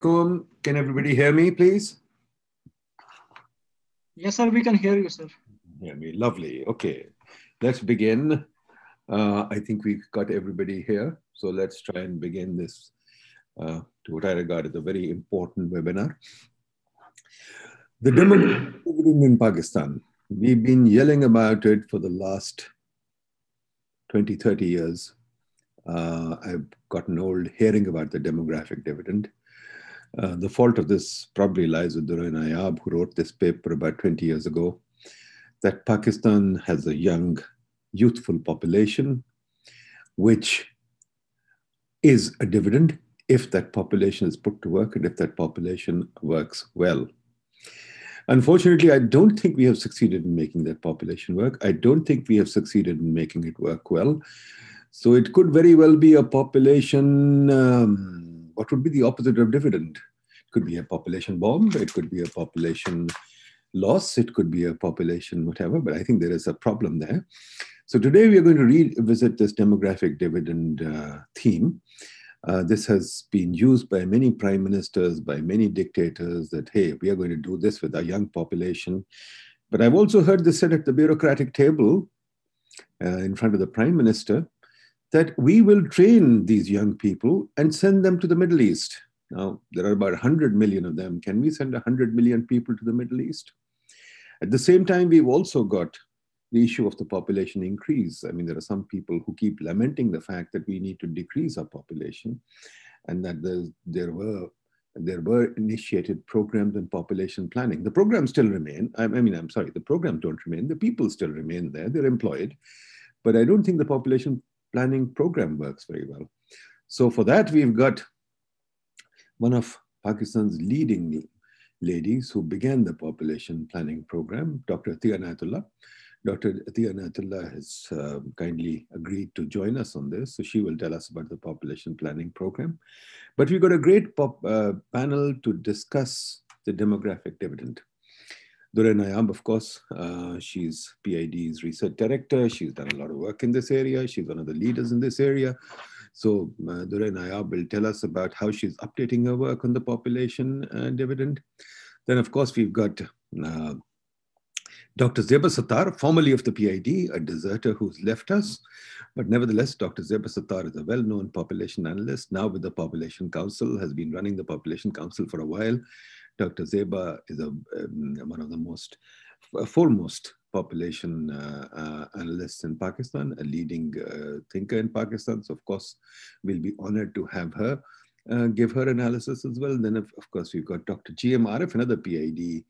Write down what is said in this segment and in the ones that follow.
Can everybody hear me, please? Yes, sir, we can hear you, sir. Hear me. Lovely. Okay, let's begin. Uh, I think we've got everybody here. So let's try and begin this, uh, to what I regard as a very important webinar. The democracy in Pakistan. We've been yelling about it for the last 20, 30 years. Uh, I've gotten old hearing about the demographic dividend. Uh, the fault of this probably lies with Duray Nayab, who wrote this paper about 20 years ago, that Pakistan has a young, youthful population, which is a dividend if that population is put to work and if that population works well. Unfortunately, I don't think we have succeeded in making that population work. I don't think we have succeeded in making it work well. So it could very well be a population. Um, what would be the opposite of dividend? It could be a population bomb, it could be a population loss, it could be a population whatever, but I think there is a problem there. So today we are going to revisit this demographic dividend uh, theme. Uh, this has been used by many prime ministers, by many dictators that, hey, we are going to do this with our young population. But I've also heard this said at the bureaucratic table uh, in front of the prime minister that we will train these young people and send them to the Middle East. Now, there are about 100 million of them. Can we send 100 million people to the Middle East? At the same time, we've also got the issue of the population increase. I mean, there are some people who keep lamenting the fact that we need to decrease our population and that there were there were initiated programs and population planning. The programs still remain. I, I mean, I'm sorry, the programs don't remain. The people still remain there. They're employed. But I don't think the population planning program works very well. So for that, we've got one of Pakistan's leading ladies who began the population planning program, Dr. Atiya Inayatullah. Dr. Atiya Inayatullah has uh, kindly agreed to join us on this. So she will tell us about the population planning program. But we've got a great pop, uh, panel to discuss the demographic dividend. Duray Nayab, of course, uh, she's PIDE's research director. She's done a lot of work in this area. She's one of the leaders in this area. So uh, Duray Nayab will tell us about how she's updating her work on the population uh, dividend. Then, of course, we've got uh, Dr. Zeba Sathar, formerly of the PID, a deserter who's left us. But nevertheless, Dr. Zeba Sathar is a well-known population analyst, now with the Population Council, has been running the Population Council for a while. Dr. Zeba is a, um, one of the most foremost population uh, uh, analysts in Pakistan, a leading uh, thinker in Pakistan. So of course, we'll be honored to have her uh, give her analysis as well. Then of, of course, we've got Dr. G.M. Arif, another PIDE,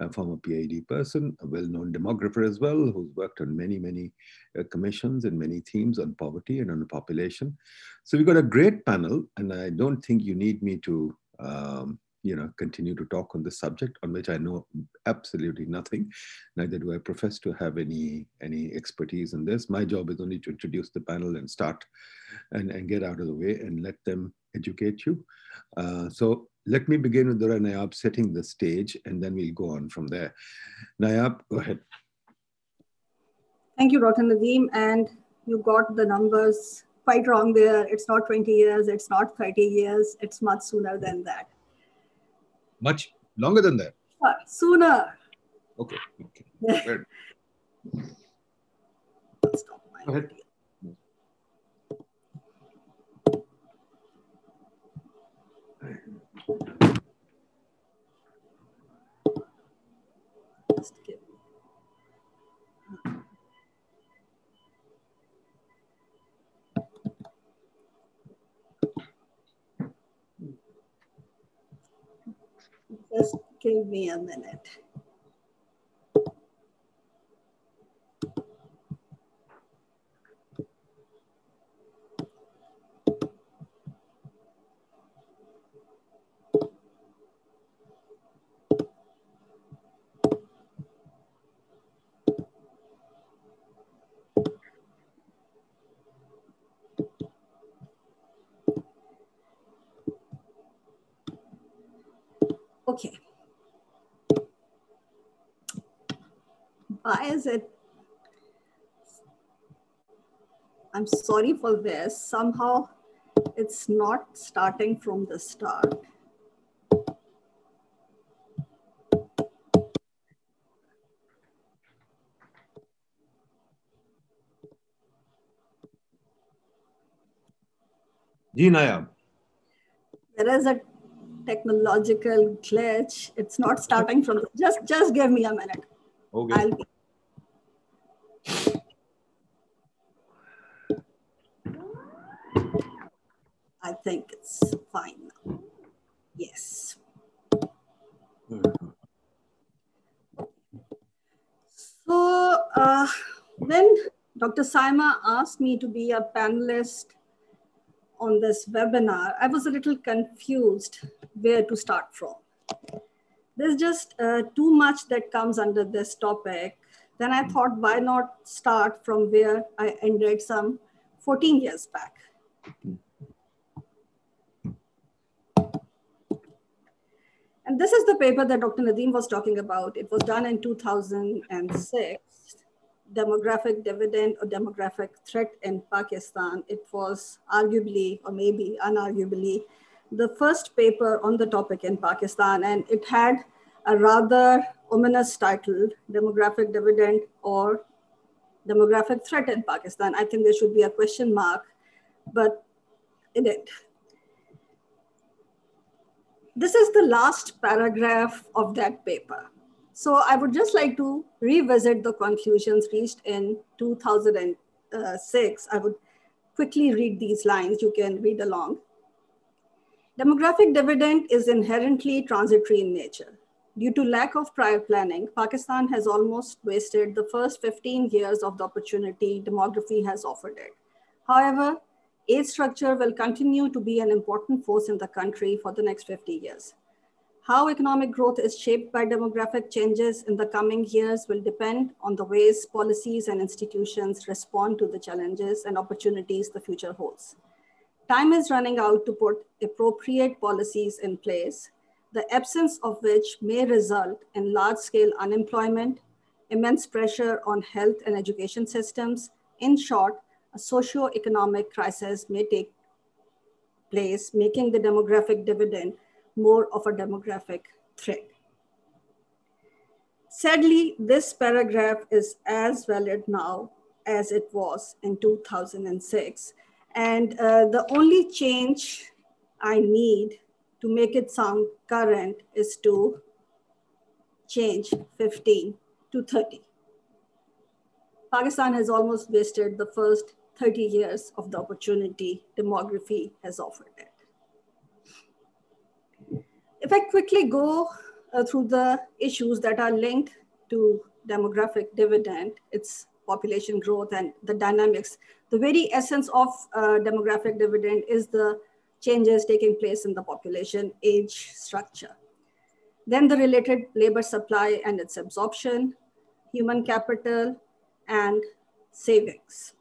uh, former PIDE person, a well-known demographer as well, who's worked on many, many uh, commissions and many themes on poverty and on the population. So we've got a great panel, and I don't think you need me to um, you know, continue to talk on this subject on which I know absolutely nothing. Neither do I profess to have any, any expertise in this. My job is only to introduce the panel and start and, and get out of the way and let them educate you. Uh, so let me begin with Duray Nayab setting the stage and then we'll go on from there. Nayab, go ahead. Thank you, Dr. Nadeem. And you got the numbers quite wrong there. It's not 20 years, it's not 30 years, it's much sooner than that. Much longer than that? Uh, sooner. Okay. Okay. Stop Go ahead. Just Just give me a minute. Okay. Why is it? I'm sorry for this. Somehow it's not starting from the start. Ji Nayab there is a technological glitch. It's not starting from, just, just give me a minute. Okay. I'll be I think it's fine now. Yes. So uh, when Dr. Saima asked me to be a panelist on this webinar, I was a little confused where to start from. There's just uh, too much that comes under this topic. Then I thought, why not start from where I ended some 14 years back? And this is the paper that Dr. Nadeem was talking about. It was done in 2006, demographic dividend or demographic threat in Pakistan. It was arguably, or maybe unarguably, the first paper on the topic in Pakistan. And it had a rather ominous title, demographic dividend or demographic threat in Pakistan. I think there should be a question mark, but in it. This is the last paragraph of that paper. So I would just like to revisit the conclusions reached in 2006. I would quickly read these lines. You can read along. Demographic dividend is inherently transitory in nature. Due to lack of prior planning, Pakistan has almost wasted the first 15 years of the opportunity demography has offered it. However, age structure will continue to be an important force in the country for the next 50 years. How economic growth is shaped by demographic changes in the coming years will depend on the ways policies and institutions respond to the challenges and opportunities the future holds. Time is running out to put appropriate policies in place, the absence of which may result in large scale unemployment, immense pressure on health and education systems, in short, a socio-economic crisis may take place, making the demographic dividend more of a demographic threat. Sadly, this paragraph is as valid now as it was in 2006. And uh, the only change I need to make it sound current is to change 15 to 30. Pakistan has almost wasted the first 30 years of the opportunity demography has offered it. If I quickly go uh, through the issues that are linked to demographic dividend, its population growth and the dynamics, the very essence of uh, demographic dividend is the changes taking place in the population age structure. Then the related labor supply and its absorption, human capital, and savings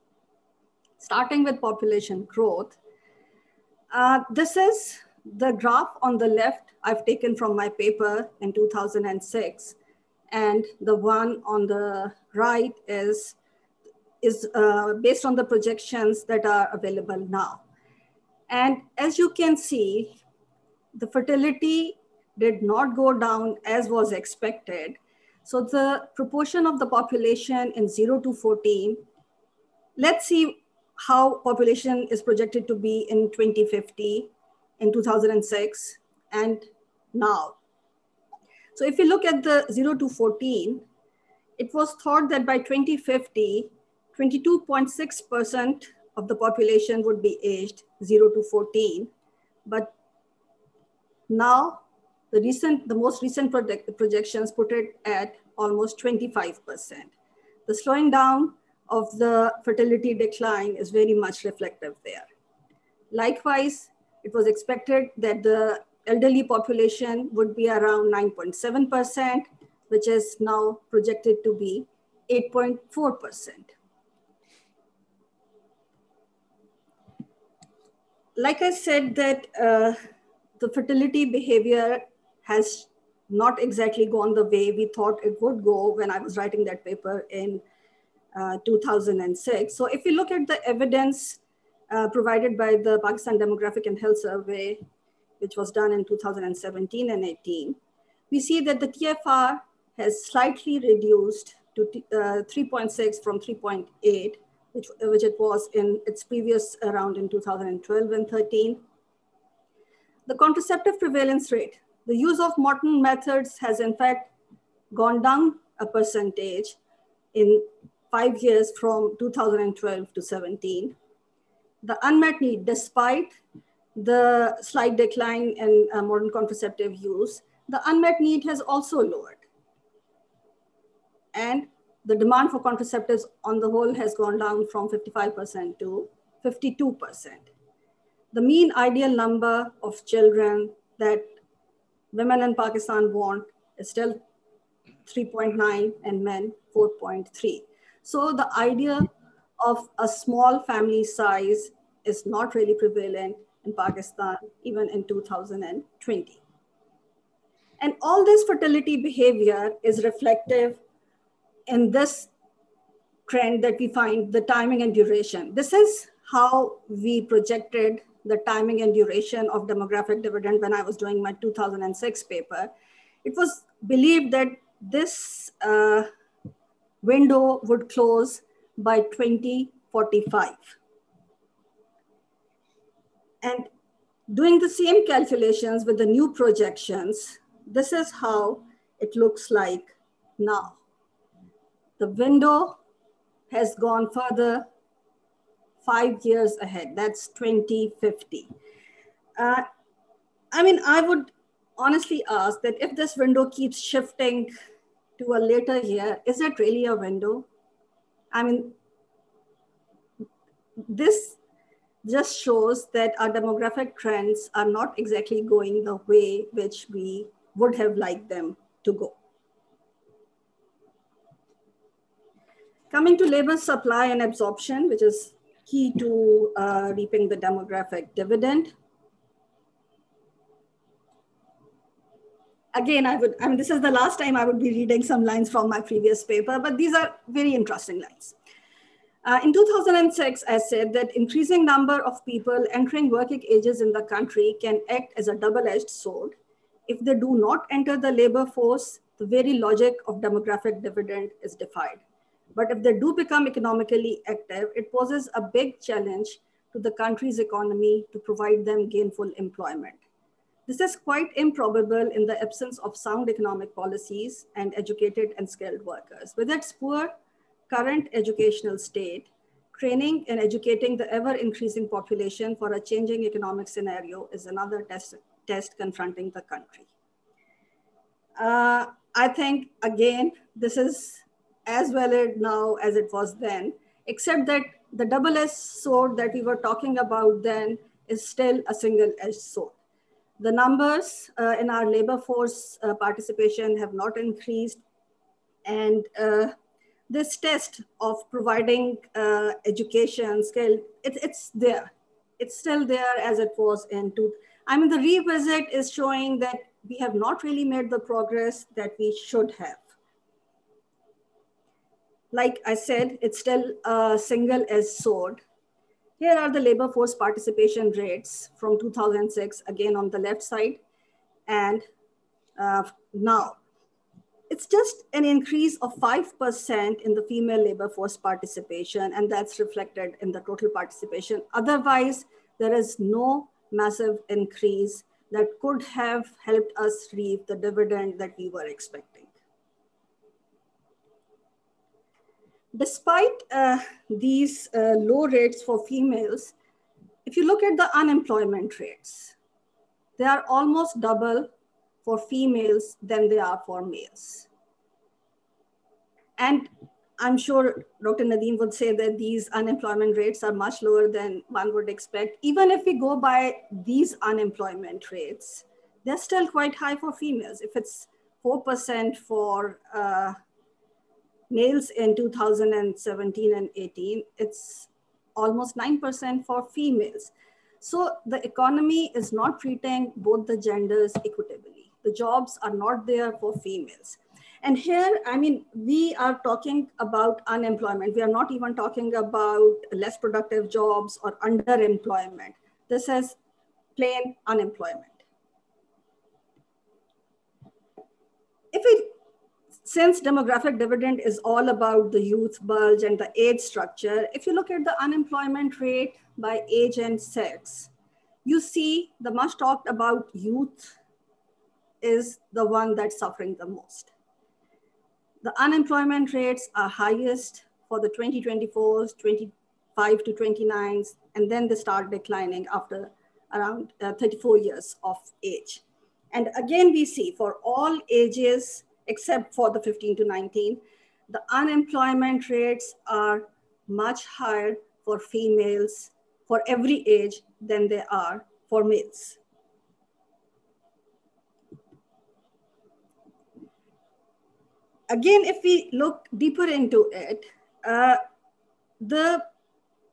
starting with population growth. Uh, this is the graph on the left I've taken from my paper in 2006. And the one on the right is, is uh, based on the projections that are available now. And as you can see, the fertility did not go down as was expected. So the proportion of the population in 0 to 14, let's see how population is projected to be in 2050, in 2006, and now. So if you look at the 0 to 14, it was thought that by 2050, 22.6% of the population would be aged 0 to 14. But now the recent, the most recent project, projections put it at almost 25%. The slowing down of the fertility decline is very much reflective there. Likewise, it was expected that the elderly population would be around 9.7%, which is now projected to be 8.4%. Like I said that uh, the fertility behavior has not exactly gone the way we thought it would go when I was writing that paper in uh, 2006. So if you look at the evidence uh, provided by the Pakistan Demographic and Health Survey, which was done in 2017 and 18, we see that the TFR has slightly reduced to uh, 3.6 from 3.8 which, which it was in its previous round in 2012 and 13. The contraceptive prevalence rate, the use of modern methods has in fact gone down a percentage in five years from 2012 to 17. The unmet need, despite the slight decline in uh, modern contraceptive use, the unmet need has also lowered. And the demand for contraceptives on the whole has gone down from 55% to 52%. The mean ideal number of children that women in Pakistan want is still 3.9 and men 4.3. So the idea of a small family size is not really prevalent in Pakistan, even in 2020. And all this fertility behavior is reflective in this trend that we find the timing and duration. This is how we projected the timing and duration of demographic dividend when I was doing my 2006 paper. It was believed that this uh, window would close by 2045. And doing the same calculations with the new projections, this is how it looks like now. The window has gone further five years ahead. That's 2050. Uh, I mean, I would honestly ask that if this window keeps shifting to a later year, is it really a window? I mean, this just shows that our demographic trends are not exactly going the way which we would have liked them to go. Coming to labor supply and absorption, which is key to uh, reaping the demographic dividend. Again, I would, I mean, this is the last time I would be reading some lines from my previous paper, but these are very interesting lines. Uh, in 2006, I said that increasing number of people entering working ages in the country can act as a double-edged sword. If they do not enter the labor force, the very logic of demographic dividend is defied. But if they do become economically active, it poses a big challenge to the country's economy to provide them gainful employment. This is quite improbable in the absence of sound economic policies and educated and skilled workers. With its poor current educational state, training and educating the ever increasing population for a changing economic scenario is another test, test confronting the country. Uh, I think, again, this is as valid now as it was then, except that the double S sword that we were talking about then is still a single edged sword. The numbers uh, in our labor force uh, participation have not increased. And uh, this test of providing uh, education skill, it, it's there. It's still there as it was in two. I mean, the revisit is showing that we have not really made the progress that we should have like I said, it's still a single edged sword. Here are the labor force participation rates from 2006, again on the left side. And uh, now, it's just an increase of 5% in the female labor force participation, and that's reflected in the total participation. Otherwise, there is no massive increase that could have helped us reap the dividend that we were expecting. Despite uh, these uh, low rates for females, if you look at the unemployment rates, they are almost double for females than they are for males. And I'm sure Dr. Nadeem would say that these unemployment rates are much lower than one would expect. Even if we go by these unemployment rates, they're still quite high for females. If it's 4% for uh, males in 2017 and 18, it's almost 9% for females. So the economy is not treating both the genders equitably. The jobs are not there for females. And here, I mean, we are talking about unemployment. We are not even talking about less productive jobs or underemployment. This is plain unemployment. If we since demographic dividend is all about the youth bulge and the age structure, if you look at the unemployment rate by age and sex, you see the much talked about youth is the one that's suffering the most. The unemployment rates are highest for the 2024s, 25 to 29s, and then they start declining after around uh, 34 years of age. And again, we see for all ages, except for the 15 to 19, the unemployment rates are much higher for females for every age than they are for males. Again, if we look deeper into it, uh, the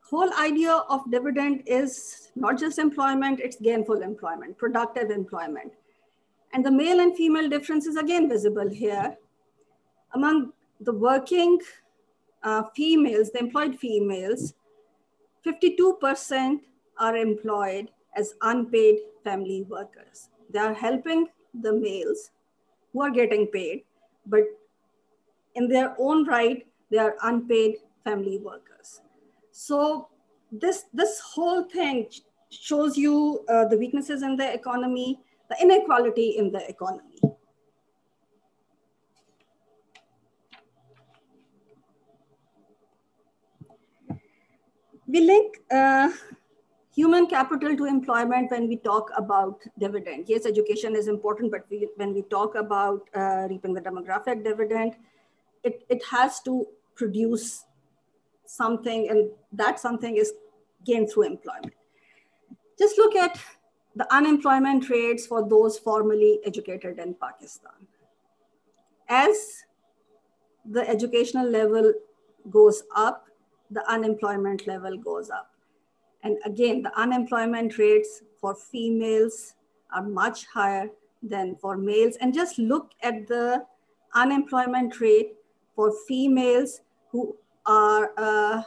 whole idea of dividend is not just employment, it's gainful employment, productive employment. And the male and female difference is again visible here. Among the working uh, females, the employed females, 52% are employed as unpaid family workers. They are helping the males who are getting paid, but in their own right, they are unpaid family workers. So this, this whole thing shows you uh, the weaknesses in the economy, the inequality in the economy. We link uh, human capital to employment when we talk about dividend. Yes, education is important, but we, when we talk about uh, reaping the demographic dividend, it, it has to produce something and that something is gained through employment. Just look at the unemployment rates for those formally educated in Pakistan. As the educational level goes up, the unemployment level goes up. And again, the unemployment rates for females are much higher than for males. And just look at the unemployment rate for females who are uh,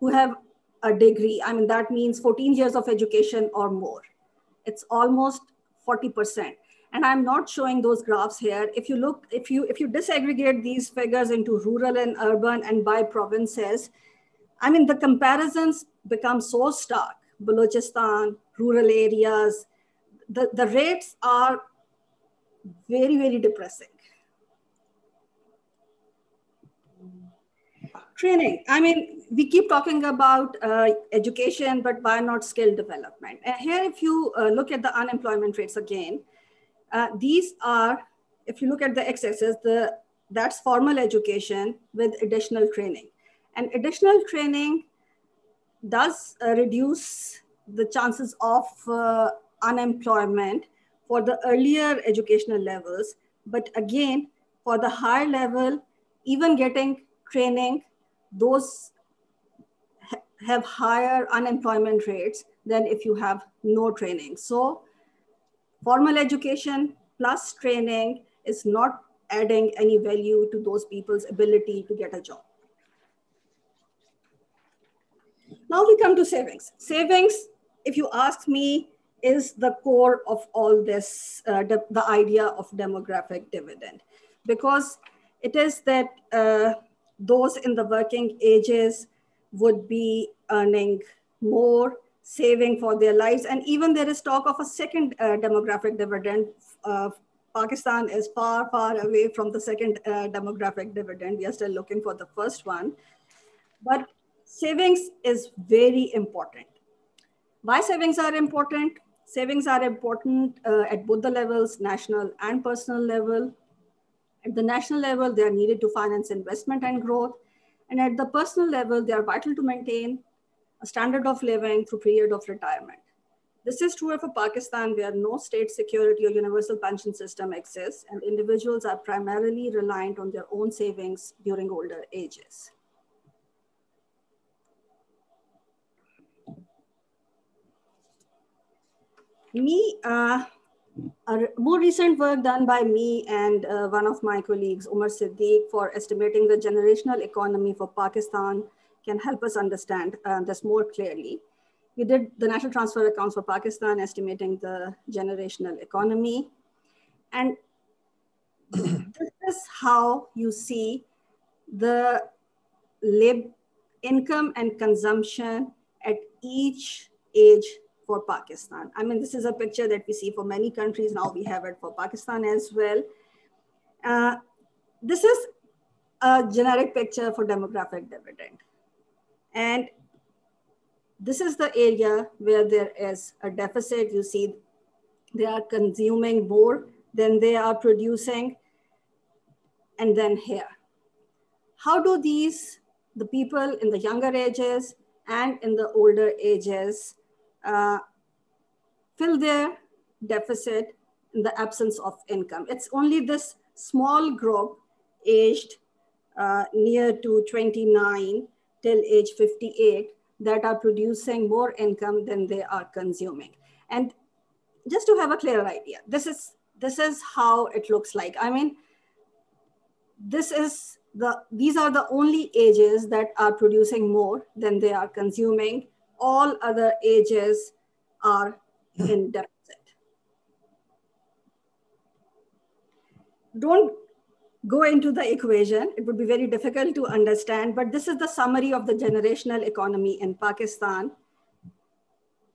who have a degree. I mean, that means 14 years of education or more. It's almost 40%. And I'm not showing those graphs here. If you look, if you if you disaggregate these figures into rural and urban and by provinces, I mean, the comparisons become so stark. Balochistan, rural areas, the, the rates are very, very depressing. Training. I mean, we keep talking about uh, education, but why not skill development? And here, if you uh, look at the unemployment rates again, uh, these are, if you look at the x-axis, the that's formal education with additional training. And additional training does uh, reduce the chances of uh, unemployment for the earlier educational levels. But again, for the higher level, even getting training those ha have higher unemployment rates than if you have no training. So formal education plus training is not adding any value to those people's ability to get a job. Now we come to savings. Savings, if you ask me, is the core of all this, uh, the, idea of demographic dividend, because it is that uh, those in the working ages would be earning more, saving for their lives. And even there is talk of a second uh, demographic dividend. Uh, Pakistan is far, far away from the second uh, demographic dividend. We are still looking for the first one. But savings is very important. Why savings are important? Savings are important uh, at both the levels, national and personal level. At the national level, they are needed to finance investment and growth. And at the personal level, they are vital to maintain a standard of living through period of retirement. This is true for Pakistan, where no state security or universal pension system exists, and individuals are primarily reliant on their own savings during older ages. Me, uh, a more recent work done by me and uh, one of my colleagues, Umar Siddiq, for estimating the generational economy for Pakistan can help us understand uh, this more clearly. We did the national transfer accounts for Pakistan, estimating the generational economy. And this is how you see the lib income and consumption at each age for Pakistan. I mean, this is a picture that we see for many countries. Now we have it for Pakistan as well. Uh, this is a generic picture for demographic dividend. And this is the area where there is a deficit. You see, they are consuming more than they are producing. And then here. How do these, the people in the younger ages and in the older ages, uh, fill their deficit in the absence of income? It's only this small group aged uh, near to 29 till age 58 that are producing more income than they are consuming. And just to have a clearer idea, this is, this is how it looks like. I mean, this is the, these are the only ages that are producing more than they are consuming. All other ages are in deficit. Don't go into the equation. It would be very difficult to understand, but this is the summary of the generational economy in Pakistan.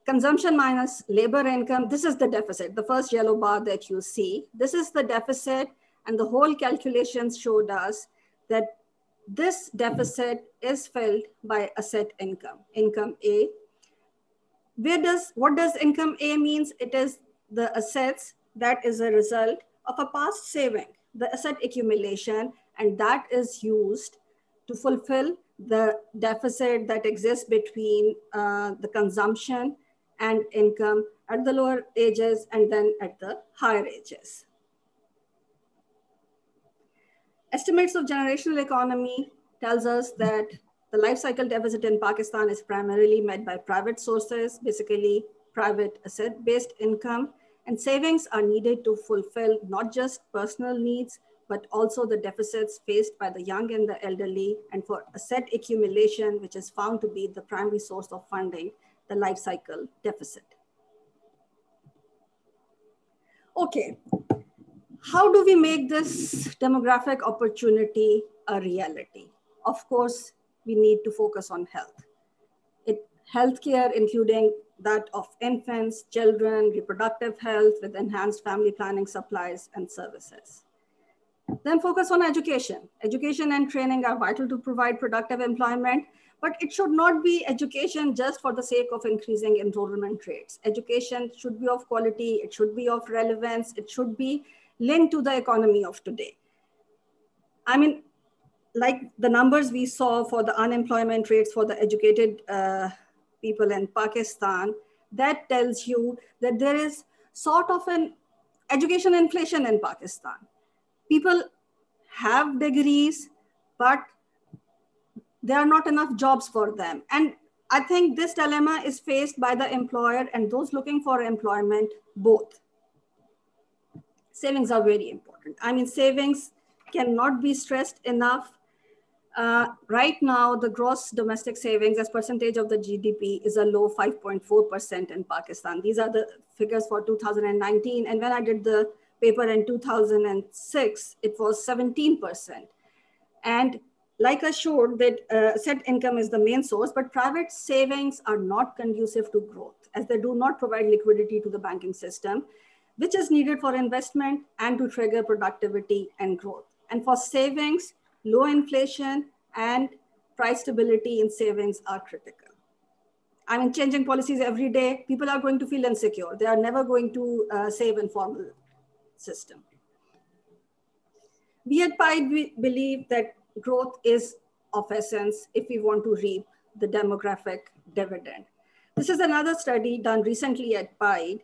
Consumption minus labor income, this is the deficit, the first yellow bar that you see. This is the deficit, and the whole calculations showed us that this deficit is filled by asset income, income A. Where does, what does income A means? It is the assets that is a result of a past saving the asset accumulation, and that is used to fulfill the deficit that exists between uh, the consumption and income at the lower ages and then at the higher ages. Estimates of generational economy tells us that the life cycle deficit in Pakistan is primarily met by private sources, basically private asset-based income, and savings are needed to fulfill not just personal needs, but also the deficits faced by the young and the elderly, and for asset accumulation, which is found to be the primary source of funding, the life cycle deficit. Okay, how do we make this demographic opportunity a reality? Of course, we need to focus on health. It, healthcare, including that of infants, children, reproductive health with enhanced family planning supplies and services. Then focus on education. Education and training are vital to provide productive employment, but it should not be education just for the sake of increasing enrollment rates. Education should be of quality, it should be of relevance, it should be linked to the economy of today. I mean, like the numbers we saw for the unemployment rates for the educated uh, people in Pakistan, that tells you that there is sort of an education inflation in Pakistan. People have degrees, but there are not enough jobs for them. And I think this dilemma is faced by the employer and those looking for employment both. Savings are very important. I mean, savings cannot be stressed enough uh, right now, the gross domestic savings as percentage of the GDP is a low 5.4% in Pakistan. These are the figures for 2019. And when I did the paper in 2006, it was 17%. And like I showed that uh, set income is the main source, but private savings are not conducive to growth as they do not provide liquidity to the banking system, which is needed for investment and to trigger productivity and growth. And for savings, low inflation and price stability in savings are critical. I mean, changing policies every day, people are going to feel insecure. They are never going to uh, save in formal system. We at PIDE believe that growth is of essence if we want to reap the demographic dividend. This is another study done recently at PIDE.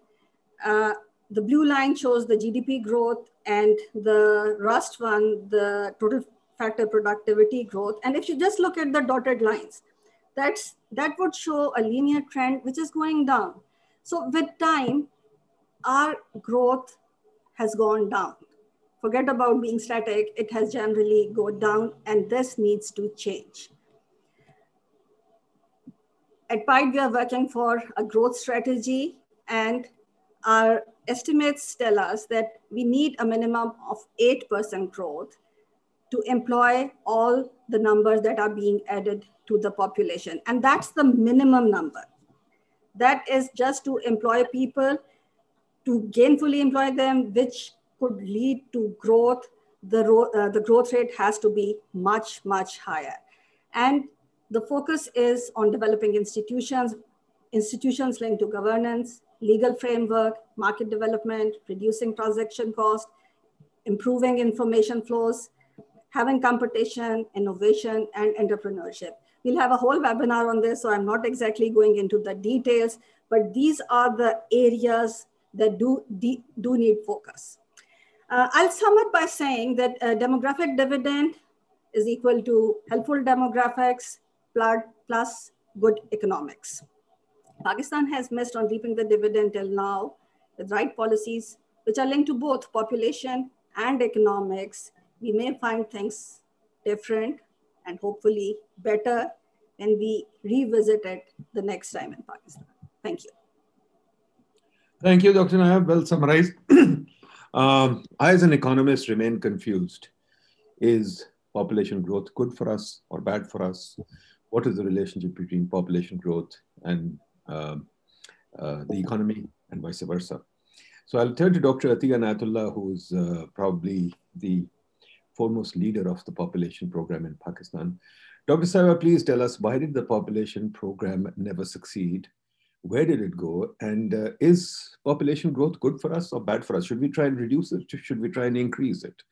Uh, the blue line shows the GDP growth and the rust one, the total factor productivity growth. And if you just look at the dotted lines, that's, that would show a linear trend which is going down. So with time, our growth has gone down. Forget about being static, it has generally gone down and this needs to change. At PIDE, we are working for a growth strategy and our estimates tell us that we need a minimum of 8% growth to employ all the numbers that are being added to the population. And that's the minimum number. That is just to employ people, to gainfully employ them, which could lead to growth. The, uh, the growth rate has to be much, much higher. And the focus is on developing institutions, institutions linked to governance, legal framework, market development, reducing transaction cost, improving information flows, having competition, innovation, and entrepreneurship. We'll have a whole webinar on this, so I'm not exactly going into the details, but these are the areas that do, do need focus. Uh, I'll sum it by saying that demographic dividend is equal to helpful demographics plus good economics. Pakistan has missed on reaping the dividend till now with right policies, which are linked to both population and economics. We may find things different and hopefully better when we revisit it the next time in Pakistan. Thank you. Thank you, Dr. Nayab. Well summarized. um, I, as an economist, remain confused. Is population growth good for us or bad for us? What is the relationship between population growth and the economy and vice versa. So I'll turn to Dr. Atiya Inayatullah, who's uh, probably the foremost leader of the population program in Pakistan. Dr. Saiba, please tell us why did the population program never succeed? Where did it go? And uh, is population growth good for us or bad for us? Should we try and reduce it? Should we try and increase it?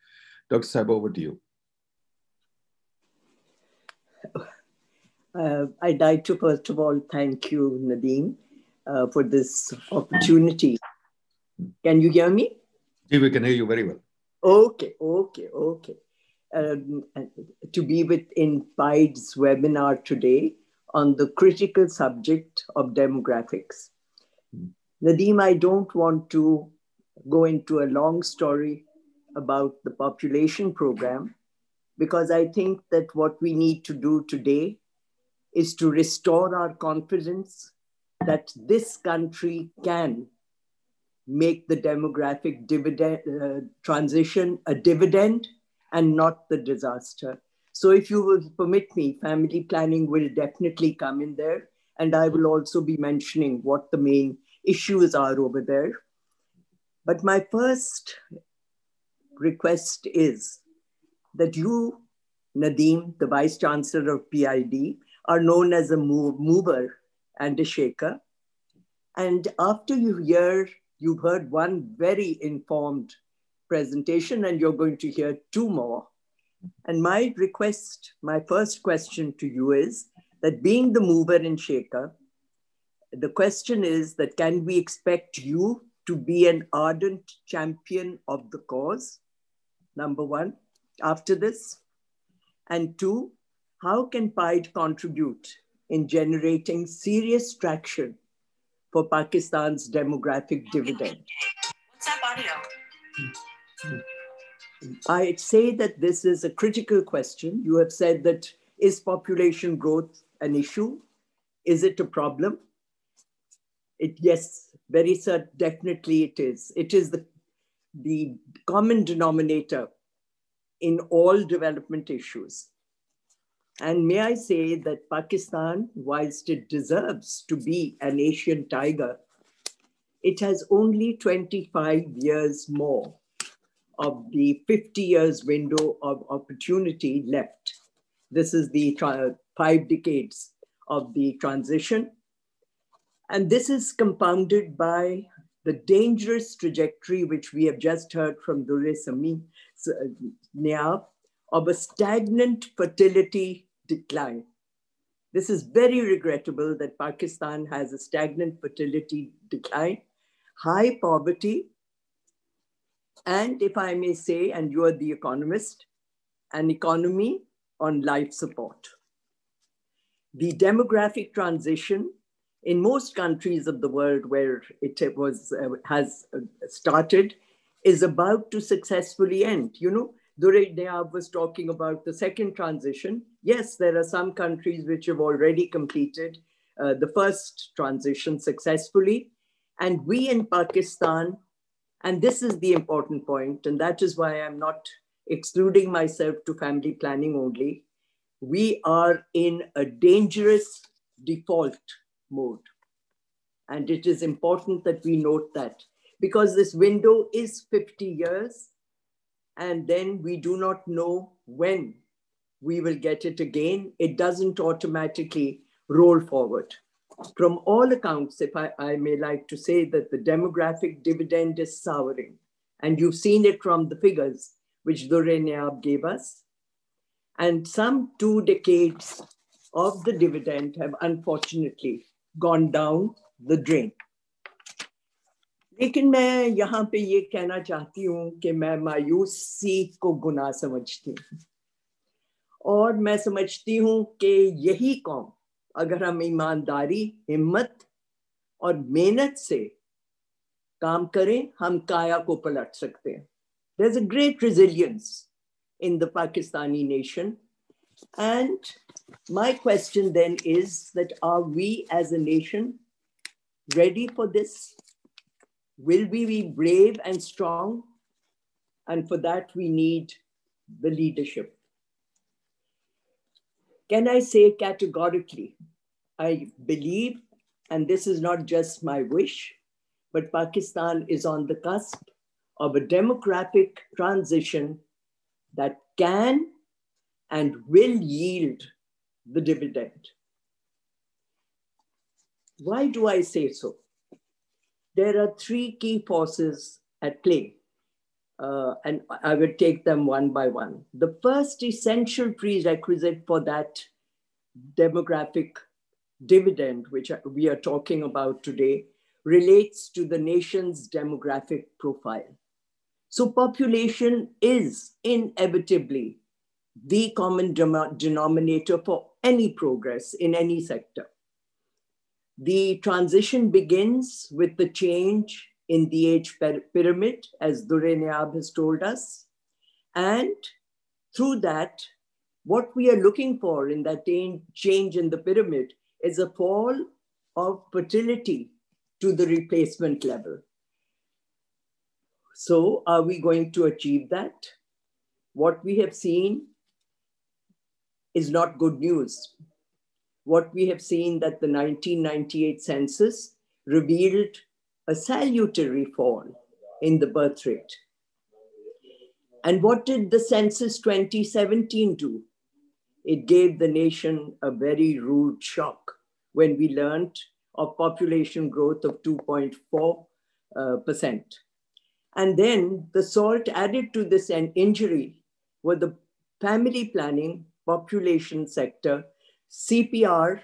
Dr. Saiba, over to you. Uh, I'd like to first of all thank you, Nadeem, uh, for this opportunity. Can you hear me? Yeah, we can hear you very well. Okay, okay, okay. Um, to be with in PIDE's webinar today on the critical subject of demographics. Mm. Nadeem, I don't want to go into a long story about the population program because I think that what we need to do today is to restore our confidence that this country can make the demographic dividend uh, transition a dividend and not the disaster. So if you will permit me, family planning will definitely come in there. And I will also be mentioning what the main issues are over there. But my first request is that you, Nadeem, the Vice Chancellor of PIDE, are known as a mover and a shaker. And after you hear, you've heard one very informed presentation, and you're going to hear two more. And my request, my first question to you is that being the mover and shaker, the question is that can we expect you to be an ardent champion of the cause? Number one, after this. And two, how can PIDE contribute in generating serious traction for Pakistan's demographic dividend? WhatsApp audio. I'd say that this is a critical question. You have said that is population growth an issue? Is it a problem? It, yes, very certain, definitely it is. It is the, the common denominator in all development issues. And may I say that Pakistan, whilst it deserves to be an Asian tiger, it has only 25 years more of the 50 years window of opportunity left. This is the five decades of the transition. And this is compounded by the dangerous trajectory, which we have just heard from Durre Sami uh, Nayab, of a stagnant fertility decline. This is very regrettable that Pakistan has a stagnant fertility decline, high poverty, and if I may say, and you are the economist, an economy on life support. The demographic transition in most countries of the world where it was uh, has uh, started is about to successfully end. You know, Durre Nayab was talking about the second transition. Yes, there are some countries which have already completed uh, the first transition successfully. And we in Pakistan, and this is the important point, and that is why I'm not excluding myself to family planning only, we are in a dangerous default mode. And it is important that we note that because this window is 50 years, and then we do not know when we will get it again. It doesn't automatically roll forward. From all accounts, if I, I may like to say that the demographic dividend is souring, and you've seen it from the figures which Durre Nayab gave us. And some two decades of the dividend have unfortunately gone down the drain. लेकिन मैं यहाँ पे ये कहना चाहती हूँ कि मैं मायूस सीख को गुना समझती हूँ। और मैं समझती हूँ कि यही कौम, अगर हम ईमानदारी, हिम्मत और मेहनत से काम करें, हम काया को पलट सकते हैं। There a great resilience in the Pakistani nation and my question then is that are we as a nation ready for this Will we be brave and strong? And for that, we need the leadership. Can I say categorically, I believe, and this is not just my wish, but Pakistan is on the cusp of a democratic transition that can and will yield the dividend. Why do I say so? There are three key forces at play, uh, and I will take them one by one. The first essential prerequisite for that demographic dividend, which we are talking about today, relates to the nation's demographic profile. So, population is inevitably the common denominator for any progress in any sector. The transition begins with the change in the age pyramid, as Durre Nayab has told us. And through that, what we are looking for in that change in the pyramid is a fall of fertility to the replacement level. So, are we going to achieve that? What we have seen is not good news. What we have seen that the 1998 census revealed a salutary fall in the birth rate. And what did the census 2017 do? It gave the nation a very rude shock when we learned of population growth of 2.4 uh, percent. And then the salt added to this injury were the family planning population sector, CPR,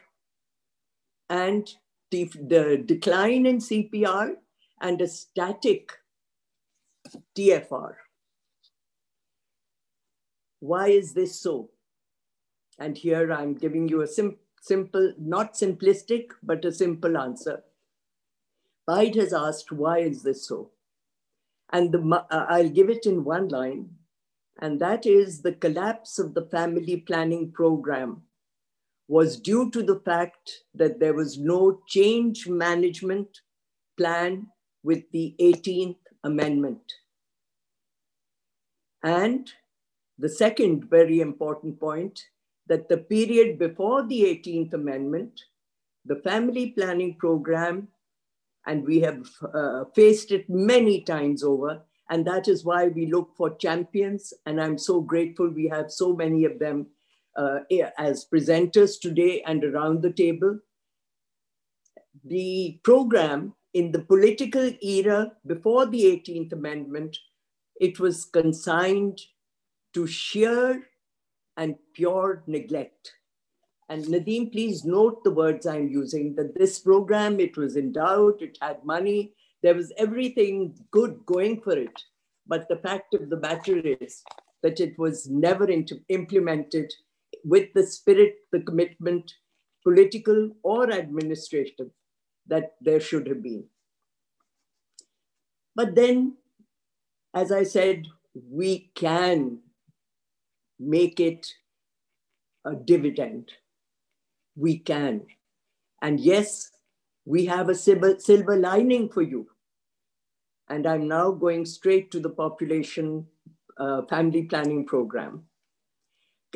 and the, the decline in CPR and a static TFR. Why is this so? And here I'm giving you a sim simple, not simplistic, but a simple answer. Bide has asked, why is this so? And the, uh, I'll give it in one line, and that is the collapse of the family planning program was due to the fact that there was no change management plan with the 18th Amendment. And the second very important point that the period before the 18th Amendment, the family planning program, and we have uh, faced it many times over, and that is why we look for champions. And I'm so grateful we have so many of them uh, as presenters today and around the table. The program in the political era before the 18th Amendment, it was consigned to sheer and pure neglect. And Nadeem, please note the words I'm using, that this program, it was endowed, it had money, there was everything good going for it. But the fact of the matter is that it was never implemented with the spirit, the commitment, political or administrative, that there should have been. But then, as I said, we can make it a dividend. We can. And yes, we have a silver, silver lining for you. And I'm now going straight to the population uh, family planning program.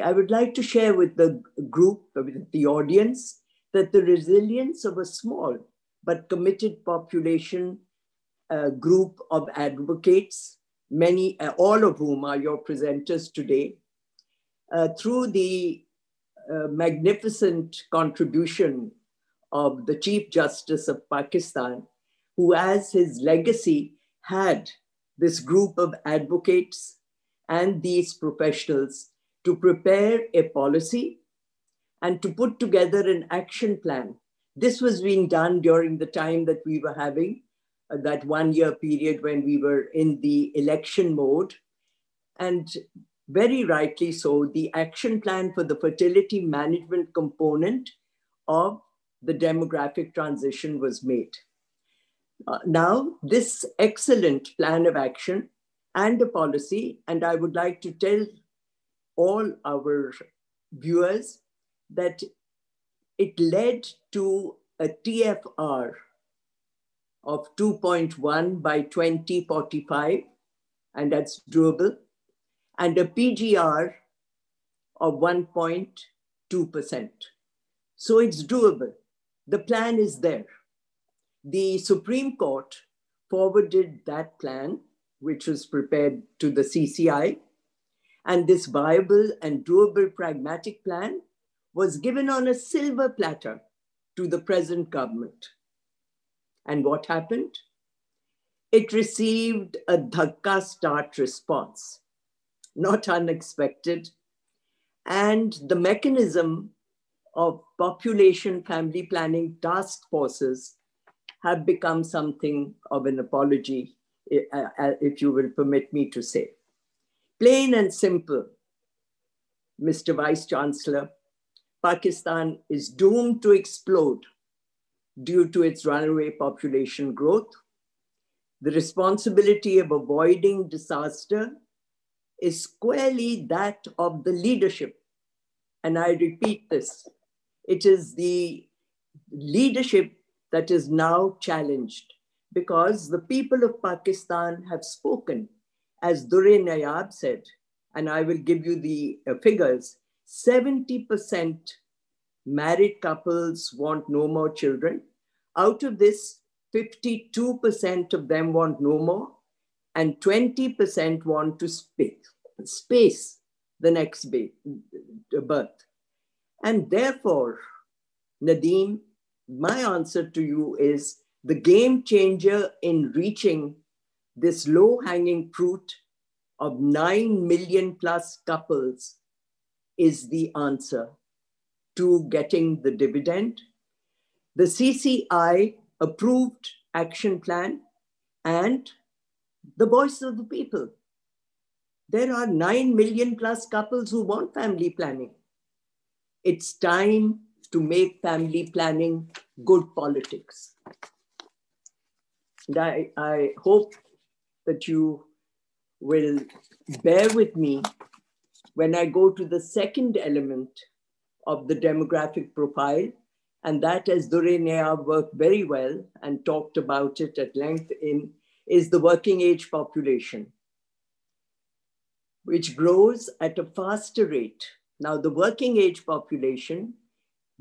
I would like to share with the group, with the audience, that the resilience of a small but committed population uh, group of advocates, many, uh, all of whom are your presenters today, uh, through the uh, magnificent contribution of the Chief Justice of Pakistan, who, as his legacy, had this group of advocates and these professionals to prepare a policy and to put together an action plan. This was being done during the time that we were having uh, that one year period when we were in the election mode. And very rightly so, the action plan for the fertility management component of the demographic transition was made. Uh, now, this excellent plan of action and a policy, and I would like to tell all our viewers that it led to a TFR of 2.1 by 2045, and that's doable, and a PGR of 1.2%. So it's doable. The plan is there. The Supreme Court forwarded that plan, which was prepared to the CCI, and this viable and doable pragmatic plan was given on a silver platter to the present government. And what happened? It received a dhakka start response, not unexpected. And the mechanism of population family planning task forces have become something of an apology, eh, eh, if you will permit me to say. Plain and simple, Mr. Vice Chancellor, Pakistan is doomed to explode due to its runaway population growth. The responsibility of avoiding disaster is squarely that of the leadership. And I repeat this it is the leadership that is now challenged because the people of Pakistan have spoken. As Durre Nayab said, and I will give you the uh, figures 70% married couples want no more children. Out of this, 52% of them want no more, and 20% want to space, space the next birth. And therefore, Nadeem, my answer to you is the game changer in reaching this low hanging fruit of 9 million plus couples is the answer to getting the dividend. The CCI approved action plan and the voice of the people. There are 9 million plus couples who want family planning. It's time to make family planning good politics. And I, I hope that you will bear with me when I go to the second element of the demographic profile, and that, as Durre Nayab worked very well and talked about it at length in, is the working age population, which grows at a faster rate. Now, the working age population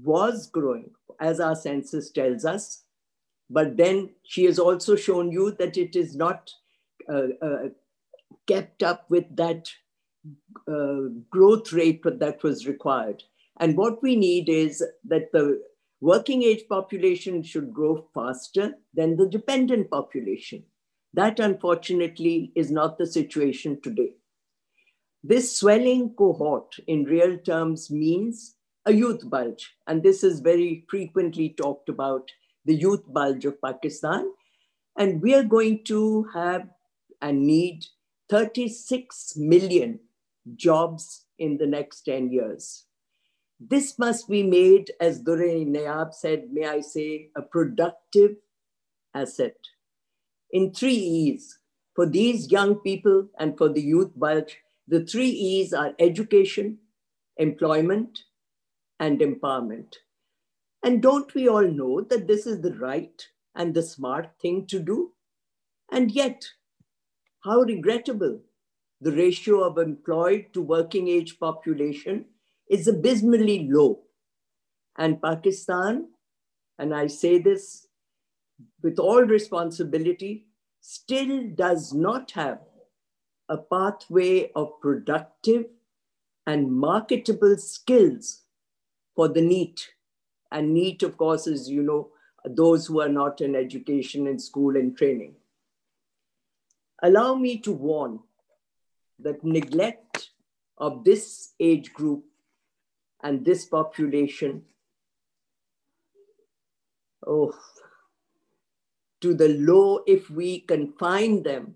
was growing, as our census tells us, but then she has also shown you that it is not kept up with that uh, growth rate that was required. And what we need is that the working age population should grow faster than the dependent population. That unfortunately is not the situation today. This swelling cohort in real terms means a youth bulge. And this is very frequently talked about the youth bulge of Pakistan. And we are going to have and need 36 million jobs in the next 10 years. This must be made, as Durre Nayab said, may I say, a productive asset in three E's. For these young people and for the youth bulge, the three E's are education, employment, and empowerment. And don't we all know that this is the right and the smart thing to do? And yet, how regrettable the ratio of employed to working age population is abysmally low. And Pakistan, and I say this with all responsibility, still does not have a pathway of productive and marketable skills for the NEET. And NEET, of course, is, you know, those who are not in education and school and training. Allow me to warn that neglect of this age group and this population, oh, to the low if we confine them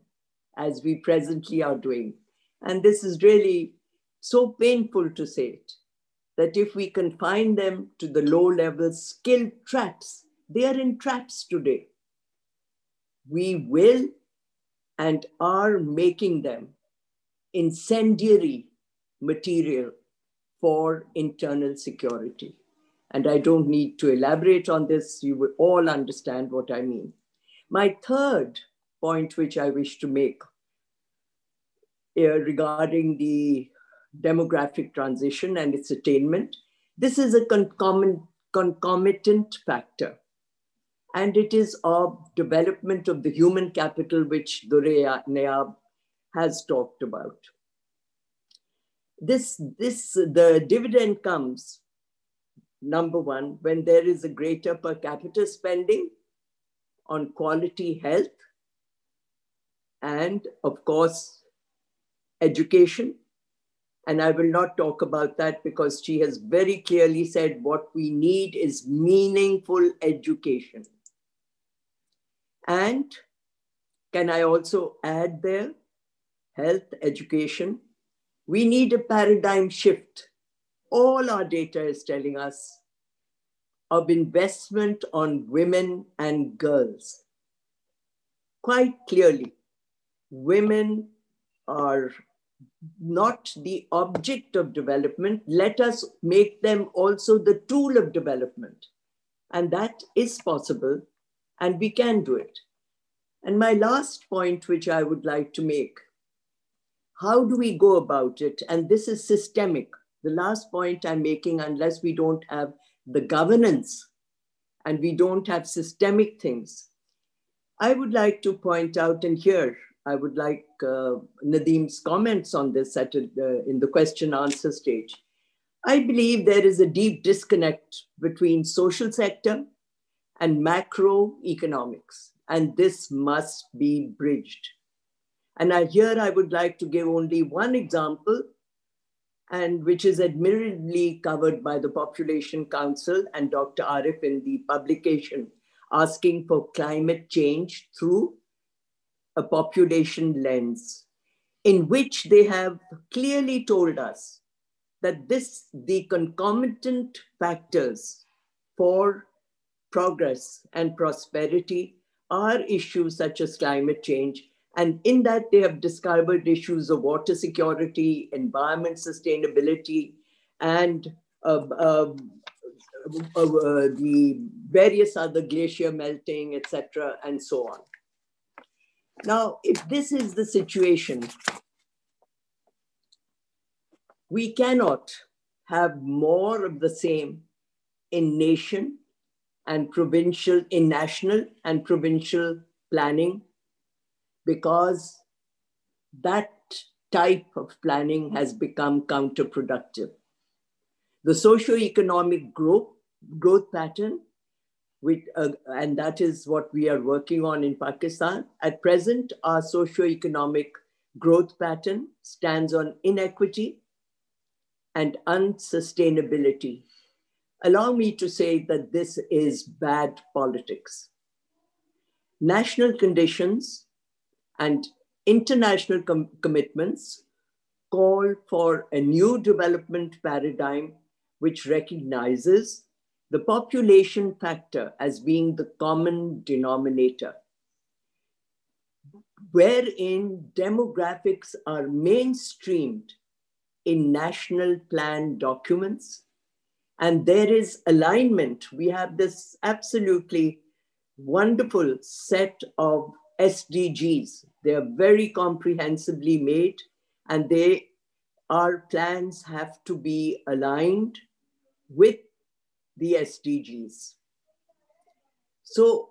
as we presently are doing. And this is really so painful to say it, that if we confine them to the low level skill traps, they are in traps today. We will and are making them incendiary material for internal security. And I don't need to elaborate on this. You will all understand what I mean. My third point, which I wish to make uh, regarding the demographic transition and its attainment, this is a concomitant, concomitant factor. And it is of development of the human capital, which Durre Nayab has talked about. This, this, the dividend comes, number one, when there is a greater per capita spending on quality health and, of course, education. And I will not talk about that because she has very clearly said what we need is meaningful education. And can I also add there health, education. We need a paradigm shift. All our data is telling us of investment on women and girls. Quite clearly, women are not the object of development. Let us make them also the tool of development. And that is possible, and we can do it. And my last point, which I would like to make how do we go about it? And this is systemic. The last point I'm making, unless we don't have the governance and we don't have systemic things, I would like to point out, and here I would like uh, Nadeem's comments on this at, uh, in the question answer stage. I believe there is a deep disconnect between social sector and macroeconomics, and this must be bridged. And I, here I would like to give only one example, and which is admirably covered by the Population Council and Dr. Arif in the publication asking for climate change through a population lens, in which they have clearly told us that this, the concomitant factors for progress and prosperity are issues such as climate change and in that, they have discovered issues of water security, environment sustainability, and uh, uh, uh, the various other glacier melting, etc., and so on. Now, if this is the situation, we cannot have more of the same in nation and provincial, in national and provincial planning because that type of planning has become counterproductive. The socio-economic growth, growth pattern, which, uh, and that is what we are working on in Pakistan. At present, our socio-economic growth pattern stands on inequity and unsustainability. Allow me to say that this is bad politics. National conditions and international com commitments call for a new development paradigm which recognizes the population factor as being the common denominator, wherein demographics are mainstreamed in national plan documents And there is alignment. We have this absolutely wonderful set of SDGs. They are very comprehensively made, and they our plans have to be aligned with the SDGs. So,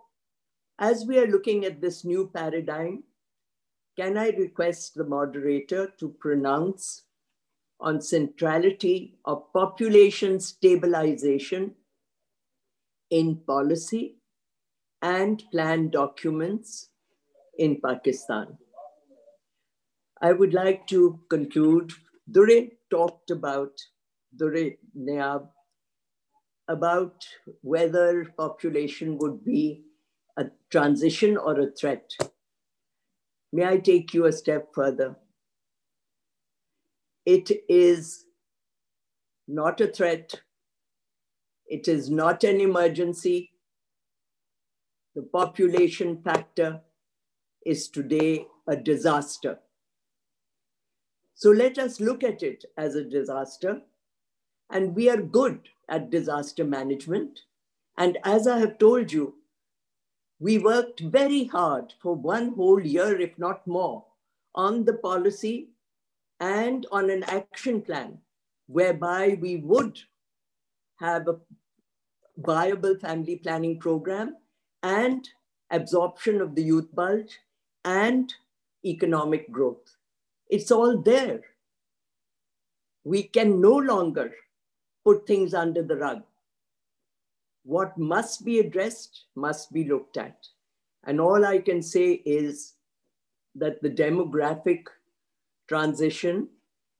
as we are looking at this new paradigm, can I request the moderator to pronounce on centrality of population stabilization in policy and plan documents in Pakistan. I would like to conclude. Dure talked about, Dure Nayab, about whether population would be a transition or a threat. May I take you a step further? It is not a threat. It is not an emergency. The population factor is today a disaster. So let us look at it as a disaster. And we are good at disaster management. And as I have told you, we worked very hard for one whole year, if not more, on the policy and on an action plan whereby we would have a viable family planning program and absorption of the youth bulge and economic growth. It's all there. We can no longer put things under the rug. What must be addressed must be looked at. And all I can say is that the demographic transition,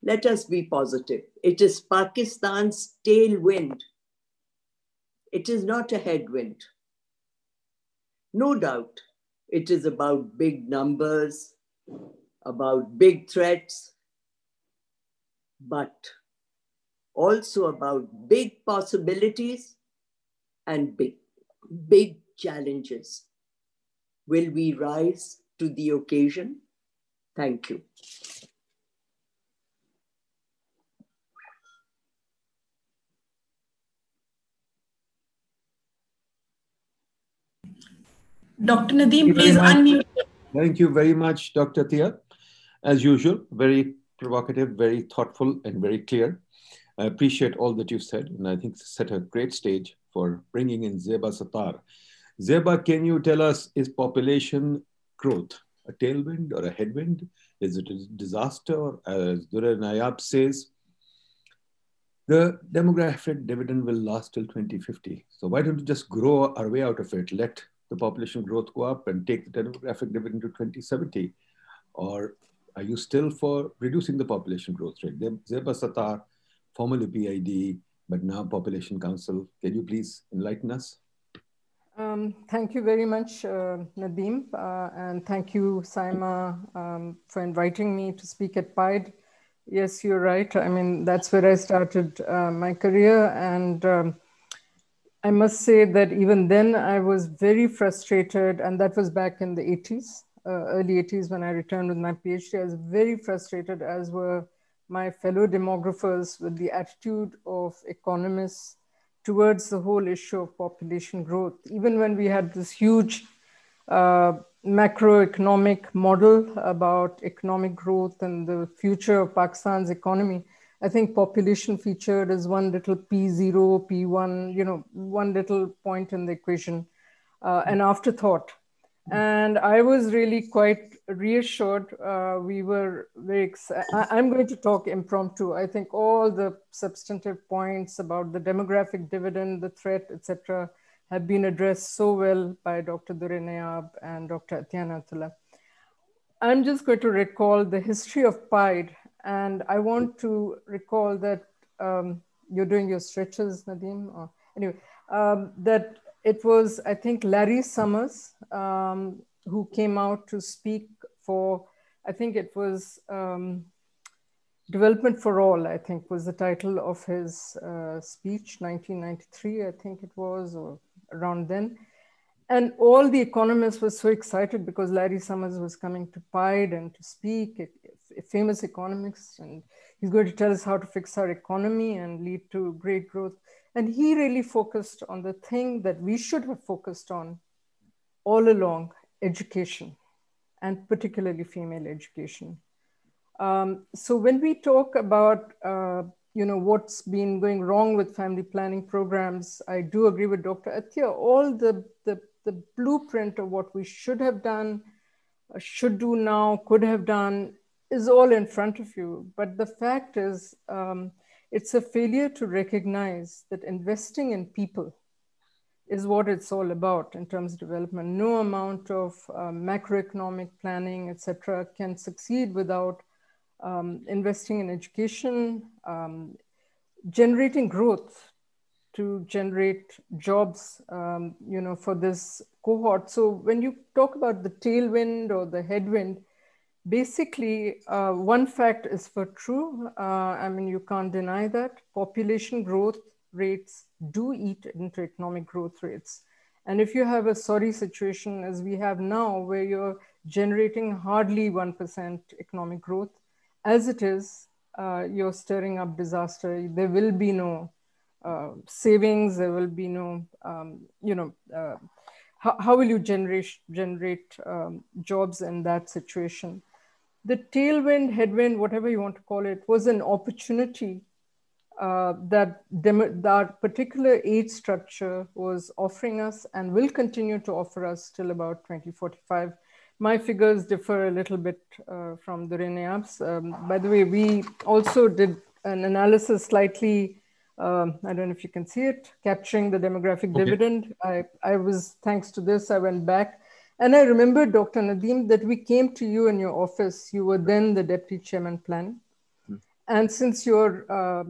let us be positive. It is Pakistan's tailwind. It is not a headwind. No doubt, it is about big numbers, about big threats, but also about big possibilities and big, big challenges. Will we rise to the occasion? Thank you. Dr. Nadeem, please unmute. Thank you very much, Dr. Tia. As usual, very provocative, very thoughtful, and very clear. I appreciate all that you've said, and I think set a great stage for bringing in Zeba Sathar. Zeba, can you tell us, is population growth a tailwind or a headwind? Is it a disaster? Or, As Dure Nayab says, the demographic dividend will last till 2050. So why don't we just grow our way out of it? Let the population growth go up and take the demographic dividend to 2070? Or are you still for reducing the population growth rate? Zeba Sathar, formerly PIDE, but now Population Council. Can you please enlighten us? Um, thank you very much, uh, uh, and thank you, Saima, um, for inviting me to speak at PIDE. Yes, you're right. I mean, that's where I started uh, my career, and um, I must say that even then I was very frustrated, and that was back in the 80s, uh, early 80s when I returned with my PhD. I was very frustrated, as were my fellow demographers, with the attitude of economists towards the whole issue of population growth. Even when we had this huge uh, macroeconomic model about economic growth and the future of Pakistan's economy, I think population featured as one little P0, P1, you know, one little point in the equation, uh, an afterthought. And I was really quite reassured. Uh, we were very excited. I'm going to talk impromptu. I think all the substantive points about the demographic dividend, the threat, etc., have been addressed so well by Dr. Dure Nayab and Dr. Atiana I'm just going to recall the history of PIDE and I want to recall that um, you're doing your stretches, Nadeem. Or, anyway, um, that it was, I think, Larry Summers um, who came out to speak for, I think it was um, Development for All, I think was the title of his uh, speech, 1993, I think it was, or around then. And all the economists were so excited because Larry Summers was coming to PIDE and to speak. Famous economist, and he's going to tell us how to fix our economy and lead to great growth. And he really focused on the thing that we should have focused on all along education, and particularly female education. Um, so when we talk about uh, you know what's been going wrong with family planning programs, I do agree with Dr. Athiya. All the, the the blueprint of what we should have done, uh, should do now, could have done, is all in front of you. But the fact is, um, it's a failure to recognize that investing in people is what it's all about in terms of development. No amount of uh, macroeconomic planning, etc., can succeed without um, investing in education, um, generating growth to generate jobs, um, you know, for this cohort. So when you talk about the tailwind or the headwind, basically uh, one fact is for true. Uh, I mean, you can't deny that population growth rates do eat into economic growth rates. And if you have a sorry situation as we have now, where you're generating hardly 1% economic growth, as it is, uh, you're stirring up disaster. There will be no uh, savings. There will be no, um, you know, uh, how, how will you generate generate um, jobs in that situation? The tailwind, headwind, whatever you want to call it, was an opportunity uh, that that particular age structure was offering us and will continue to offer us till about 2045. My figures differ a little bit uh, from the Durre Nayab's. Um, by the way, we also did an analysis slightly, um, I don't know if you can see it, capturing the demographic okay. dividend. I, I was, thanks to this, I went back. And I remember, Dr. Nadeem, that we came to you in your office. You were then the deputy chairman plan. Hmm. And since you're uh,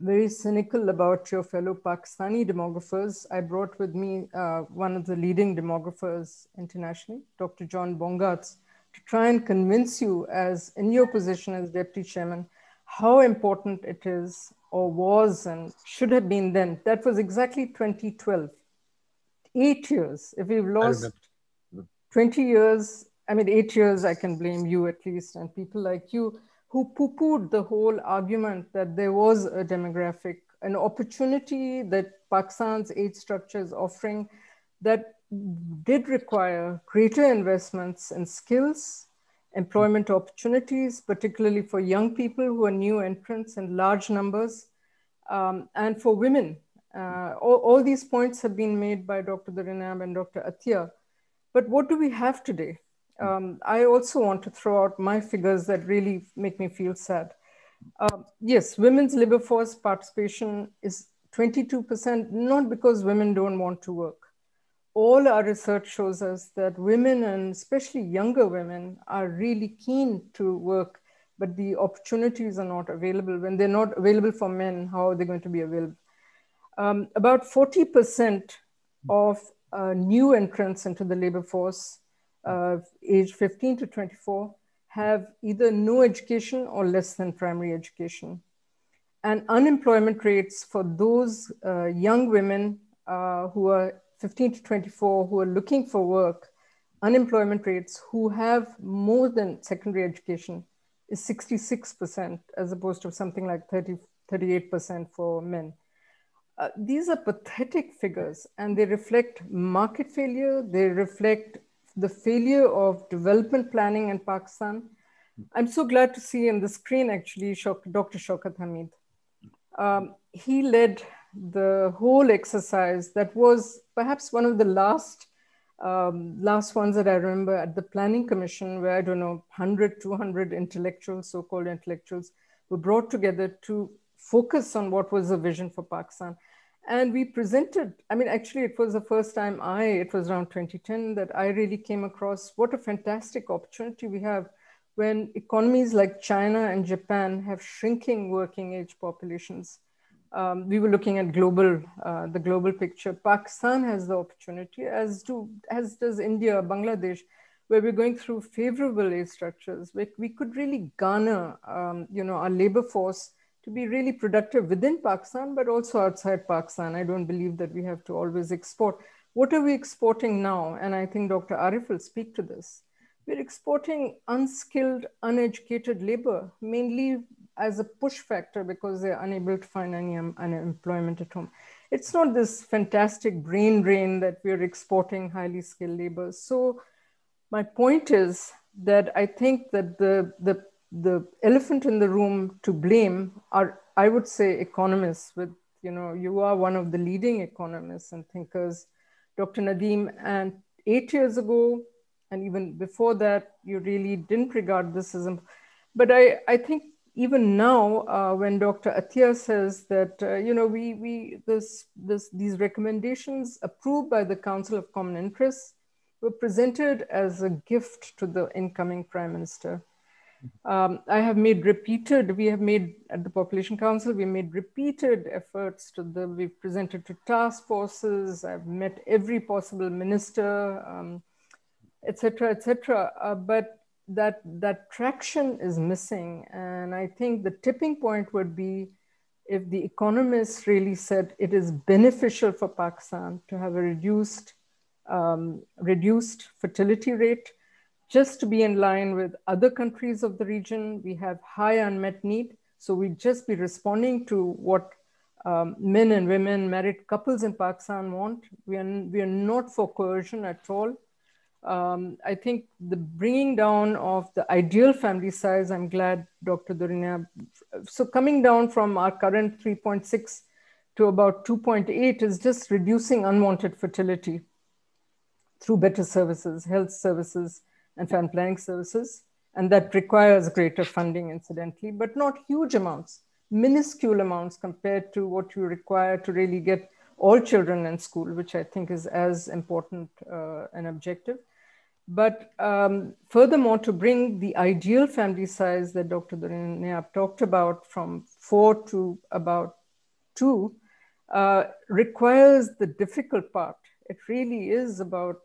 very cynical about your fellow Pakistani demographers, I brought with me uh, one of the leading demographers internationally, Dr. John Bongaarts, to try and convince you, as in your position as deputy chairman, how important it is or was and should have been then. That was exactly 2012. Eight years. If we've lost 20 years, I mean, eight years, I can blame you at least, and people like you who poo-pooed the whole argument that there was a demographic, an opportunity that Pakistan's age structure is offering that did require greater investments in skills, employment opportunities, particularly for young people who are new entrants in large numbers, um, and for women. Uh, all, all, these points have been made by Dr. Durre Nayab and Dr. Athiya. But what do we have today? Um, I also want to throw out my figures that really make me feel sad. Uh, yes, women's labor force participation is 22%, not because women don't want to work. All our research shows us that women, and especially younger women, are really keen to work, but the opportunities are not available. When they're not available for men, how are they going to be available? Um, about 40% of uh, new entrants into the labor force uh, age 15 to 24 have either no education or less than primary education. And unemployment rates for those uh, young women uh, who are 15 to 24 who are looking for work, unemployment rates who have more than secondary education is 66% as opposed to something like 30, 38% for men. Uh, these are pathetic figures and they reflect market failure, they reflect the failure of development planning in Pakistan. I'm so glad to see in the screen actually Dr. Shaukat Hamid. Um, he led the whole exercise that was perhaps one of the last um, last ones that I remember at the Planning Commission, where I don't know, 100, 200 intellectuals, so called intellectuals, were brought together to focus on what was the vision for Pakistan. And we presented, I mean, actually, it was the first time I, it was around 2010, that I really came across what a fantastic opportunity we have when economies like China and Japan have shrinking working age populations. Um, we were looking at global, uh, the global picture. Pakistan has the opportunity, as do as does India, Bangladesh, where we're going through favorable age structures. We, we could really garner, um, you know, our labor force to be really productive within Pakistan, but also outside Pakistan. I don't believe that we have to always export. What are we exporting now? And I think Dr. Arif will speak to this. We're exporting unskilled, uneducated labor, mainly as a push factor because they're unable to find any um, unemployment at home. It's not this fantastic brain drain that we're exporting highly skilled labor. So my point is that I think that the, the, the elephant in the room to blame are, I would say, economists with, you know, you are one of the leading economists and thinkers, Dr. Nadeem. and eight years ago, and even before that, you really didn't regard this as, but I, I think even now, uh, when Dr. Athiya says that, uh, you know, we, we, this, this, these recommendations approved by the Council of Common Interests were presented as a gift to the incoming prime minister. Um, I have made repeated, we have made at the Population Council, we made repeated efforts to the, we've presented to task forces, I've met every possible minister, etc., um, etc. Et uh, but that, that traction is missing. And I think the tipping point would be if the economists really said it is beneficial for Pakistan to have a reduced um, reduced fertility rate, just to be in line with other countries of the region. We have high unmet need. So we just be responding to what um, men and women, married couples in Pakistan want. We are, we are not for coercion at all. Um, I think the bringing down of the ideal family size, I'm glad Dr. Durre Nayab, so coming down from our current 3.6 to about 2.8 is just reducing unwanted fertility through better services, health services, and family planning services. And that requires greater funding, incidentally, but not huge amounts, minuscule amounts compared to what you require to really get all children in school, which I think is as important uh, an objective. But um, furthermore, to bring the ideal family size that Dr. Durre Nayab talked about from four to about two uh, requires the difficult part. It really is about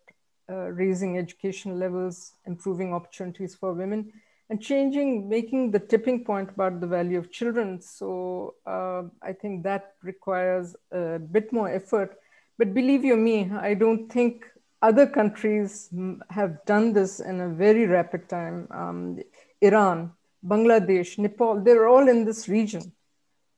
uh, raising education levels, improving opportunities for women, and changing, making the tipping point about the value of children. So uh, I think that requires a bit more effort. But believe you me, I don't think other countries have done this in a very rapid time. Um, Iran, Bangladesh, Nepal, they're all in this region.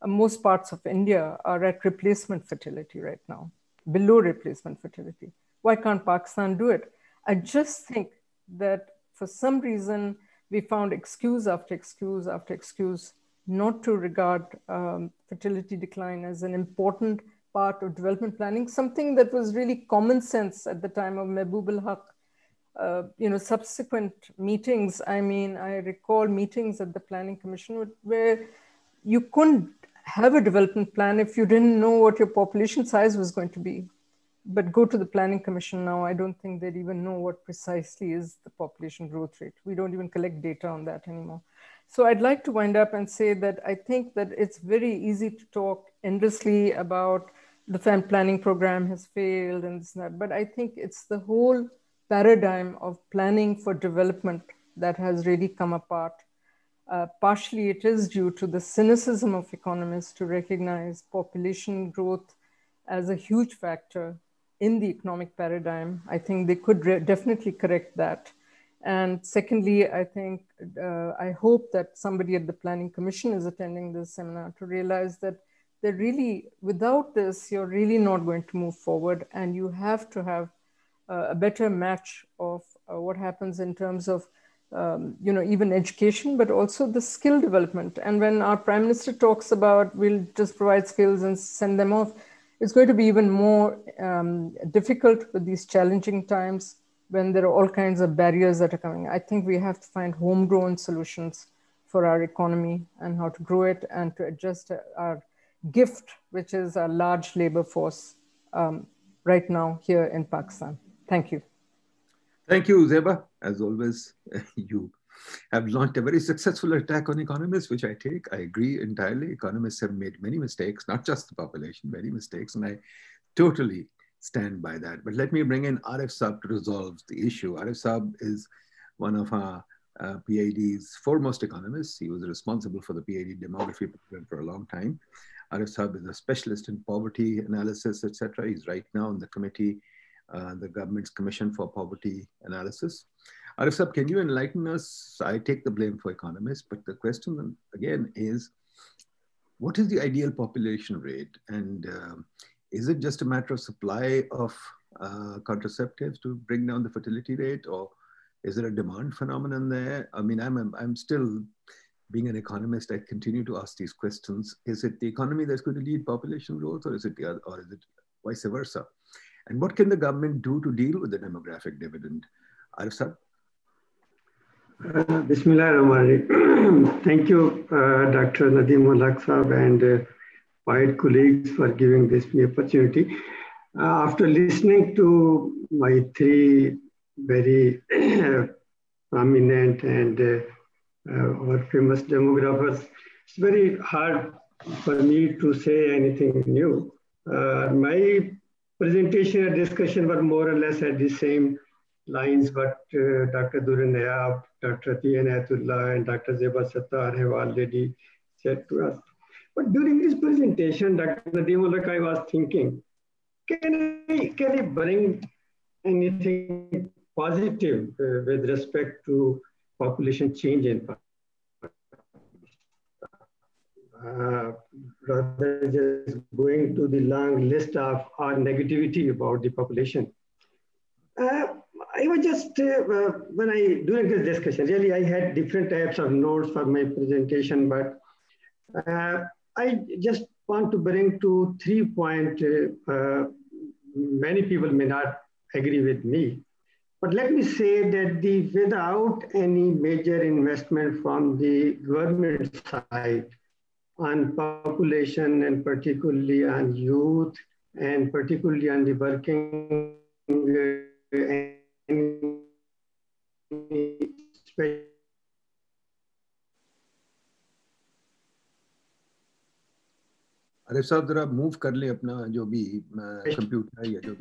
Uh, most parts of India are at replacement fertility right now, below replacement fertility. Why can't Pakistan do it? I just think that for some reason we found excuse after excuse after excuse not to regard um, fertility decline as an important part of development planning, something that was really common sense at the time of Mehboob ul Haq. Uh, you know, subsequent meetings, I mean, I recall meetings at the Planning Commission where you couldn't have a development plan if you didn't know what your population size was going to be but go to the planning commission now i don't think they'd even know what precisely is the population growth rate. We don't even collect data on that anymore. So i'd like to wind up and say that i think that it's very easy to talk endlessly about the fan planning program has failed and this and that but i think it's the whole paradigm of planning for development that has really come apart. Uh, partially it is due to the cynicism of economists to recognize population growth as a huge factor in the economic paradigm. I think they could definitely correct that. And secondly, I think, uh, I hope that somebody at the Planning Commission is attending this seminar to realize that they're really, without this, you're really not going to move forward. And you have to have uh, a better match of uh, what happens in terms of, um, you know, even education, but also the skill development. And when our Prime Minister talks about we'll just provide skills and send them off, it's going to be even more um, difficult with these challenging times when there are all kinds of barriers that are coming. I think we have to find homegrown solutions for our economy and how to grow it and to adjust our gift, which is a large labor force um, right now here in Pakistan. Thank you. Thank you, Zeba. As always, you have launched a very successful attack on economists, which I take. I agree entirely. Economists have made many mistakes, not just the population, many mistakes, and I totally stand by that. But let me bring in Arif Saab to resolve the issue. Arif Saab is one of our uh, PIDE's foremost economists. He was responsible for the PIDE demography program for a long time. Arif Saab is a specialist in poverty analysis, etc. He's right now on the committee, uh, the government's commission for poverty analysis. Arif can you enlighten us? I take the blame for economists, but the question again is, what is the ideal population rate? And uh, is it just a matter of supply of uh, contraceptives to bring down the fertility rate or is there a demand phenomenon there? I mean, I'm, I'm still being an economist, I continue to ask these questions. Is it the economy that's going to lead population growth or is it the other, or is it vice versa? And what can the government do to deal with the demographic dividend? Arif uh, Bismillah Thank you, uh, Dr. Nadeem ul Haque and uh, my colleagues for giving this me opportunity. Uh, after listening to my three very prominent and uh, uh, or famous demographers, it's very hard for me to say anything new. Uh, my presentation and discussion were more or less at the same lines what Dr. Durre Nayab, Dr. Atiya Inayatullah, and Dr. Zeba Sathar have already said to us. But during this presentation, Dr. Nadeem I was thinking, can I, can I bring anything positive uh, with respect to population change in uh, rather just going to the long list of our negativity about the population. Uh, I was just, uh, uh, when I, during this discussion, really I had different types of notes for my presentation, but I just want to bring to three points. Many people may not agree with me, but let me say that the without any major investment from the government side on population and particularly on youth and particularly on the working अरे साहब जरा move कर ले अपना जो भी computer है या जो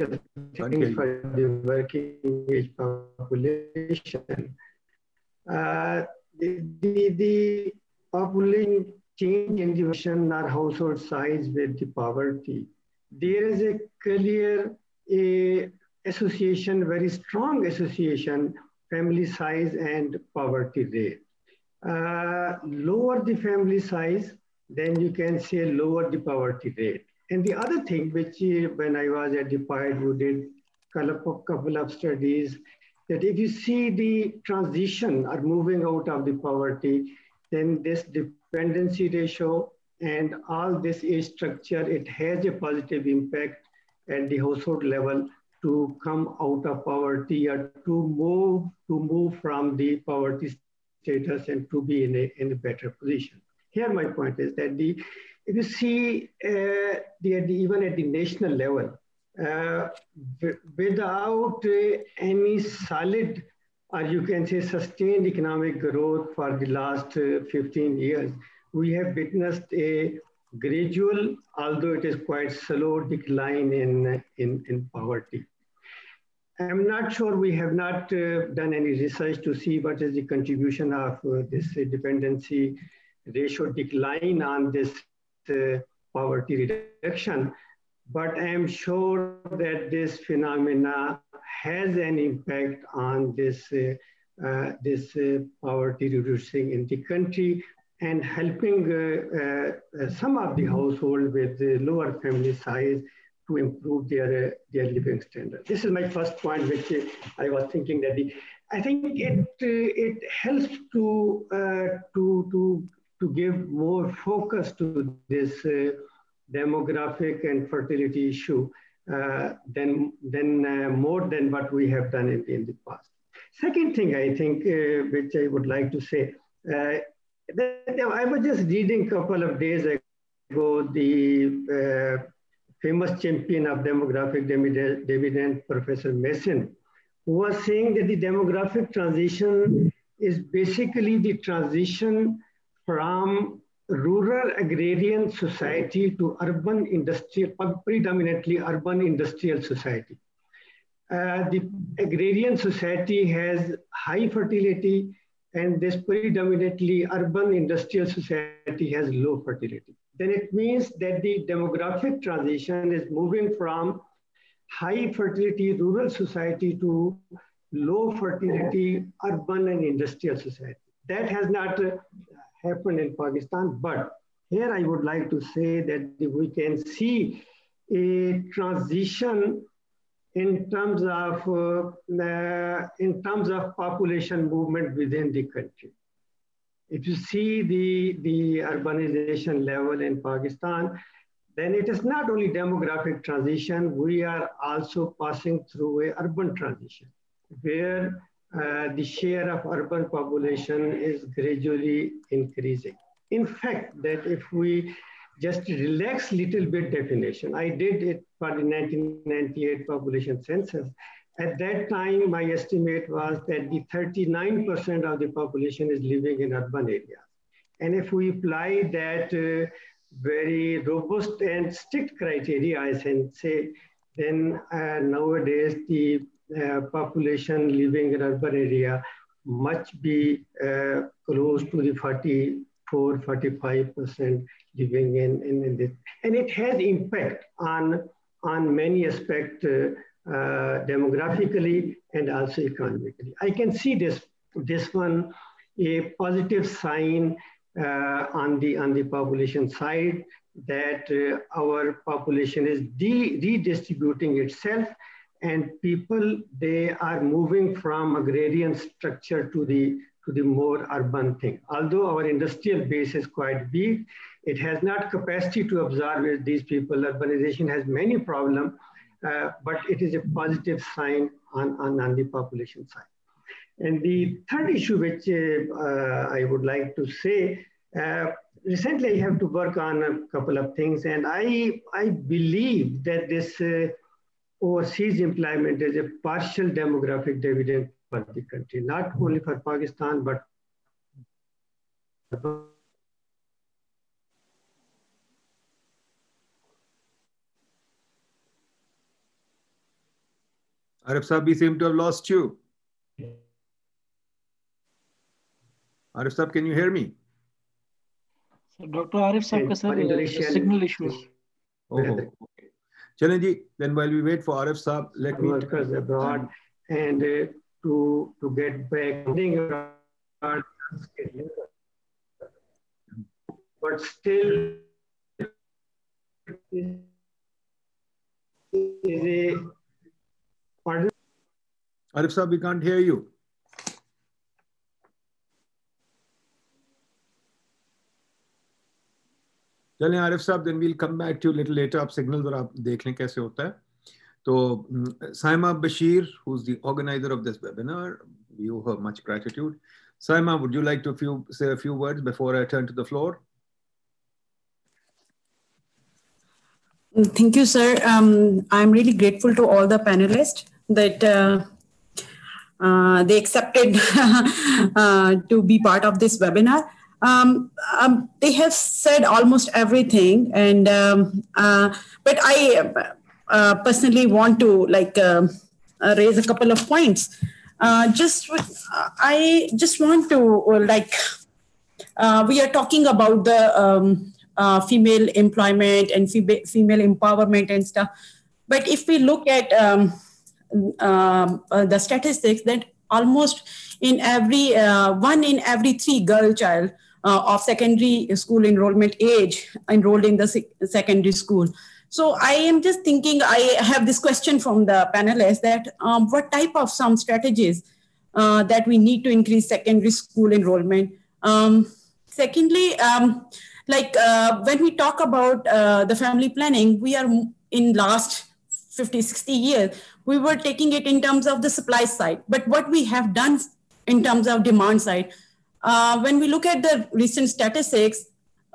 uh, the, the, the population change in the ocean or household size with the poverty there is a clear a association very strong association family size and poverty rate uh, lower the family size then you can say lower the poverty rate. And the other thing, which uh, when I was at the PIDE, we did a couple of studies, that if you see the transition or moving out of the poverty, then this dependency ratio and all this age structure, it has a positive impact at the household level to come out of poverty or to move to move from the poverty status and to be in a, in a better position. Here, my point is that the if you see uh, the, the, even at the national level, uh, without uh, any solid or you can say sustained economic growth for the last uh, 15 years, we have witnessed a gradual, although it is quite slow, decline in, in, in poverty. I'm not sure we have not uh, done any research to see what is the contribution of uh, this dependency ratio decline on this uh, poverty reduction. But I'm sure that this phenomena has an impact on this, uh, uh, this uh, poverty reducing in the country and helping uh, uh, some of the households with the lower family size to improve their, their living standard. This is my first point, which I was thinking that the, I think it, it helps to, to, to to give more focus to this uh, demographic and fertility issue uh, than, than uh, more than what we have done in, in the past. Second thing I think, uh, which I would like to say, uh, I was just reading a couple of days ago the uh, famous champion of demographic dividend, Professor Mason, who was saying that the demographic transition is basically the transition from rural agrarian society to urban industrial, predominantly urban industrial society. Uh, the agrarian society has high fertility and this predominantly urban industrial society has low fertility. Then it means that the demographic transition is moving from high fertility rural society to low fertility urban and industrial society. That has not uh, happened in Pakistan, but here I would like to say that we can see a transition in terms of uh, in terms of population movement within the country. If you see the, the urbanization level in Pakistan, then it is not only demographic transition, we are also passing through a urban transition where uh, the share of urban population is gradually increasing. In fact, that if we just relax little bit definition, I did it for the 1998 population census. At that time, my estimate was that the 39% of the population is living in urban areas. And if we apply that uh, very robust and strict criteria, I can say, then uh, nowadays the uh, population living in urban area must be uh, close to the 44, 45% living in, in, in, this. And it has impact on, on many aspects uh, uh, demographically and also economically. I can see this, this one, a positive sign uh, on, the, on the population side that our population is redistributing itself and people, they are moving from agrarian structure to the, to the more urban thing. Although our industrial base is quite weak, it has not capacity to absorb these people. Urbanization has many problems uh, but it is a positive sign on, on, on, the population side. And the third issue which uh, I would like to say, uh, recently I have to work on a couple of things and I, I believe that this uh, overseas employment is a partial demographic dividend for the country, not only for Pakistan, but Arif Saab, we seem to have lost you. Arif Saab, can you hear me? So, Dr. Arif Saab, sir, signal issues. Oh, okay. Challenge then while we wait for Arif Saab, let me... Workers abroad and uh, to, to get back, but still is a Pardon? Arif Saab, we can't hear you. चलें आरिफ साहब then we'll come back to little later आप signal जरा आप देख लें कैसे होता है तो Saima Bashir who is the organiser of this webinar you her much gratitude Saima would you like to few, say a few words before I turn to the floor Thank you, sir. Um, I'm really grateful to all the panelists that uh, uh, they accepted uh, to be part of this webinar. Um, um, they have said almost everything, and um, uh, but I uh, personally want to like uh, raise a couple of points. just I just want to like we are talking about the um, female employment and female empowerment and stuff, but if we look at um, um, uh, the statistics that almost in every uh, one in every three girl child uh, of secondary school enrollment age enrolled in the secondary school. So I am just thinking, I have this question from the panelists that um, what type of some strategies uh, that we need to increase secondary school enrollment. Um, secondly, um, like uh, when we talk about uh, the family planning, we are in last 50, 60 years, we were taking it in terms of the supply side. But what we have done in terms of demand side, uh, when we look at the recent statistics,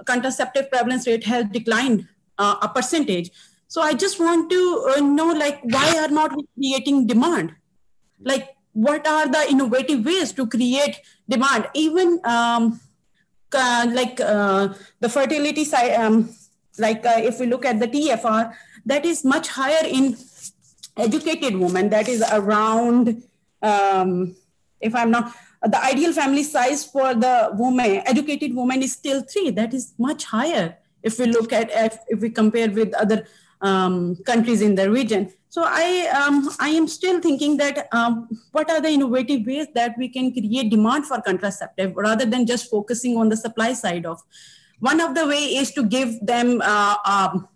contraceptive prevalence rate has declined uh, a percentage. So I just want to uh, know, like, why are not we creating demand? Like, what are the innovative ways to create demand? Even um, uh, like uh, the fertility side, um, like uh, if we look at the TFR, that is much higher in educated women. That is around, um, if I'm not, the ideal family size for the woman, educated woman is still three. That is much higher if we look at, if, if we compare with other um, countries in the region. So I, um, I am still thinking that um, what are the innovative ways that we can create demand for contraceptive rather than just focusing on the supply side of. One of the way is to give them uh, um,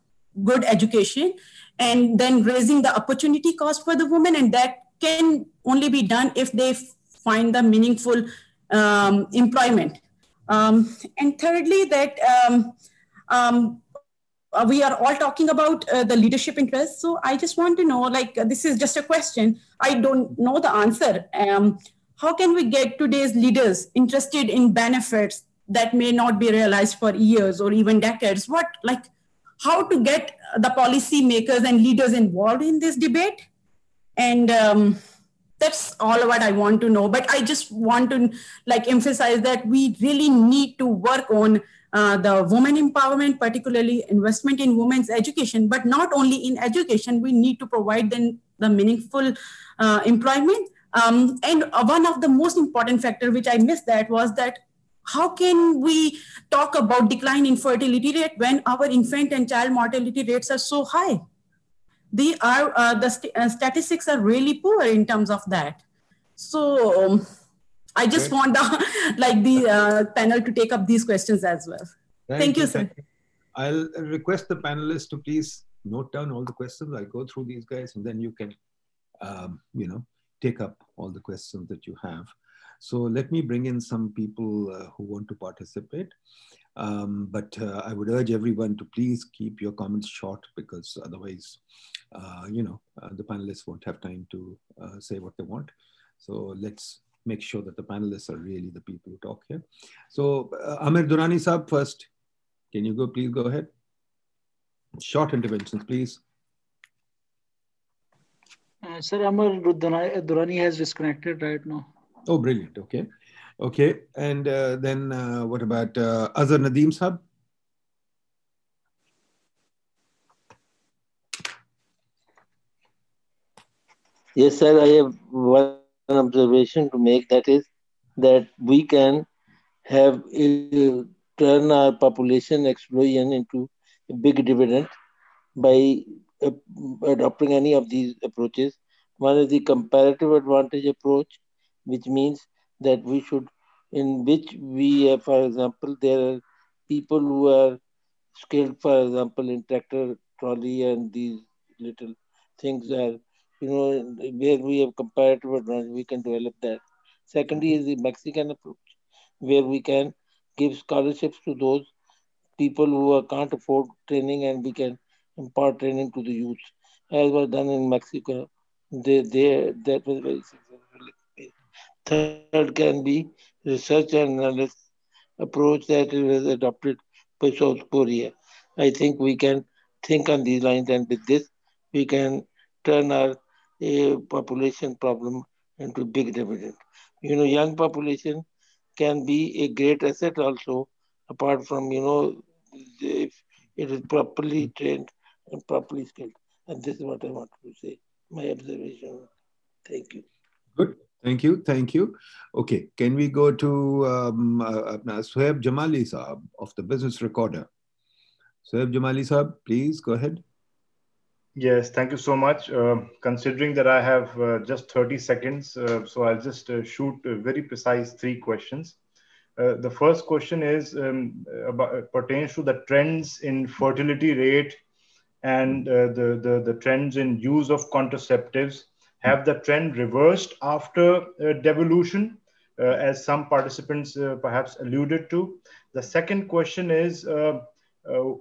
good education and then raising the opportunity cost for the woman and that can only be done if they find the meaningful um, employment. Um, and thirdly, that um, um, uh, we are all talking about uh, the leadership interest. So I just want to know, like, uh, this is just a question. I don't know the answer. Um, how can we get today's leaders interested in benefits that may not be realized for years or even decades? What, like, how to get the policy makers and leaders involved in this debate? And um, that's all what I want to know. But I just want to like emphasize that we really need to work on uh, the women empowerment, particularly investment in women's education, but not only in education, we need to provide them the meaningful uh, employment. Um, and one of the most important factor, which I missed that was that how can we talk about decline in fertility rate when our infant and child mortality rates are so high? They are uh, the st uh, statistics are really poor in terms of that. So um, I just want the, like the uh, panel to take up these questions as well. Thank, thank you, you, sir. Thank you. I'll request the panelists to please note down all the questions. I'll go through these guys and then you can, um, you know, take up all the questions that you have. So let me bring in some people uh, who want to participate. Um, but uh, I would urge everyone to please keep your comments short because otherwise, uh, you know, uh, the panelists won't have time to uh, say what they want. So let's make sure that the panelists are really the people who talk here. So uh, Amir Durrani Saab first. Can you go, please go ahead. Short interventions, please. Uh, sir, Amir Durrani has disconnected right now. Oh, brilliant. Okay. Okay. And uh, then uh, what about uh, Azhar Nadeem Saab? Yes, sir. I have one observation to make that is that we can have uh, turn our population explosion into a big dividend by uh, adopting any of these approaches. One is the comparative advantage approach, which means that we should, in which we, have, for example, there are people who are skilled, for example, in tractor trolley and these little things are you know, where we have comparative advantage, we can develop that. Secondly is the Mexican approach, where we can give scholarships to those people who can't afford training and we can impart training to the youth, as was done in Mexico. They, they, that was very successful. Third can be research and analysis approach that was adopted by South Korea. I think we can think on these lines, and with this, we can turn our a population problem into big dividend. You know, young population can be a great asset also, apart from, you know, if it is properly trained and properly skilled. And this is what I want to say, my observation. Thank you. Good. Thank you. Thank you. Okay. Can we go to um, uh, uh Suhaib Jamali Saab of the Business Recorder? Suhaib Jamali Saab, please go ahead. Yes, thank you so much. Uh, considering that I have uh, just 30 seconds, uh, so I'll just uh, shoot very precise three questions. Uh, the first question is um, about, pertains to the trends in fertility rate and uh, the, the, the trends in use of contraceptives. Have the trend reversed after devolution, as some participants perhaps alluded to? The second question is uh,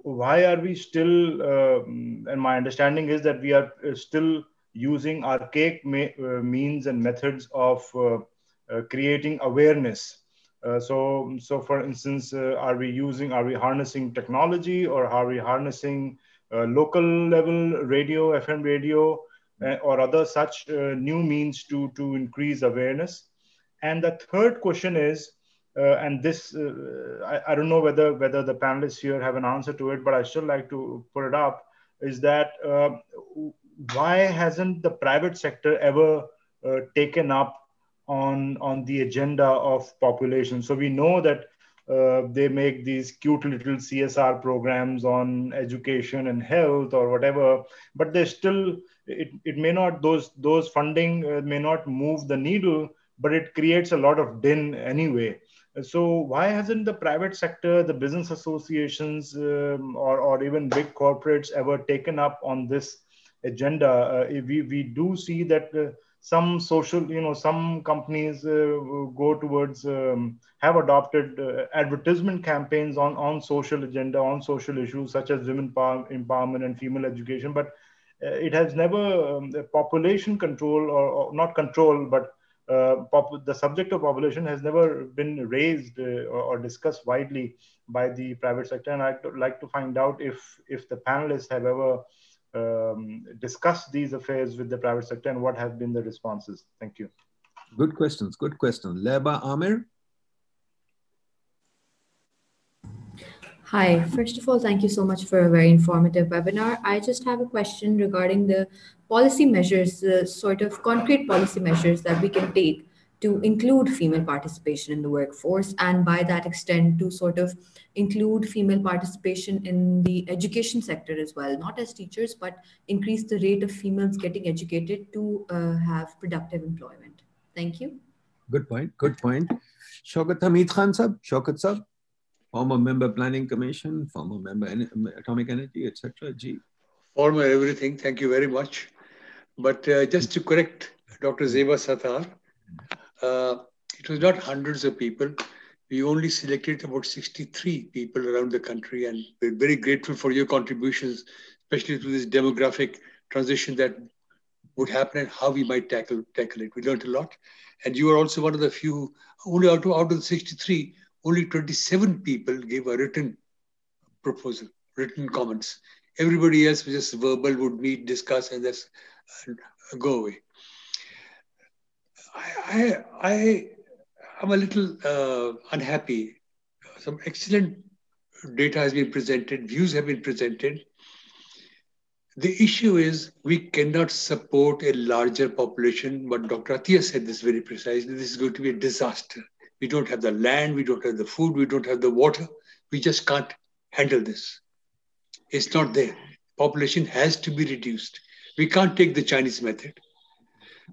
why are we still, uh, and my understanding is that we are uh, still using archaic means and methods of creating awareness. Uh, so, so for instance, uh, are we using, are we harnessing technology or are we harnessing uh, local level radio, FM radio, or other such new means to, to increase awareness? And the third question is, uh, and this, uh, I, I, don't know whether whether the panelists here have an answer to it, but I still like to put it up. Is that uh, why hasn't the private sector ever uh, taken up on on the agenda of population? So we know that uh, they make these cute little CSR programs on education and health or whatever, but they still it, it may not those those funding uh, may not move the needle, but it creates a lot of din anyway. So why hasn't the private sector, the business associations, um, or or even big corporates ever taken up on this agenda? Uh, we we do see that uh, some social you know some companies uh, go towards um, have adopted uh, advertisement campaigns on on social agenda on social issues such as women power, empowerment and female education but uh, it has never um, population control or, or, not control but uh, pop- the subject of population has never been raised uh, or, or, discussed widely by the private sector and i'd like to find out if if the panelists have ever um, discussed these affairs with the private sector and what have been the responses? Thank you. Good questions. Good questions. Leba Amir. Hi, first of all, thank you so much for a very informative webinar. I just have a question regarding the policy measures, the sort of concrete policy measures that we can take to include female participation in the workforce and by that extent to sort of include female participation in the education sector as well. Not as teachers but increase the rate of females getting educated to uh, have productive employment. Thank you. Good point. Good point. Shaukat Hamid Khan sab Shaukat sab former member planning commission former member atomic energy etc g former everything thank you very much but uh, just to correct Dr. Zeba Sathar uh, it was not hundreds of people. We only selected about 63 people around the country, and we're very grateful for your contributions, especially to this demographic transition that would happen and how we might tackle tackle it. We learned a lot, and you are also one of the few. Only out of out of the 63, only 27 people gave a written proposal, written comments. Everybody else was just verbal, would meet, discuss, and that's and go away. I, I, I am a little uh, unhappy. Some excellent data has been presented, views have been presented. The issue is we cannot support a larger population. But Dr. Atiya said this very precisely. This is going to be a disaster. We don't have the land, we don't have the food, we don't have the water. We just can't handle this. It's not there. Population has to be reduced. We can't take the Chinese method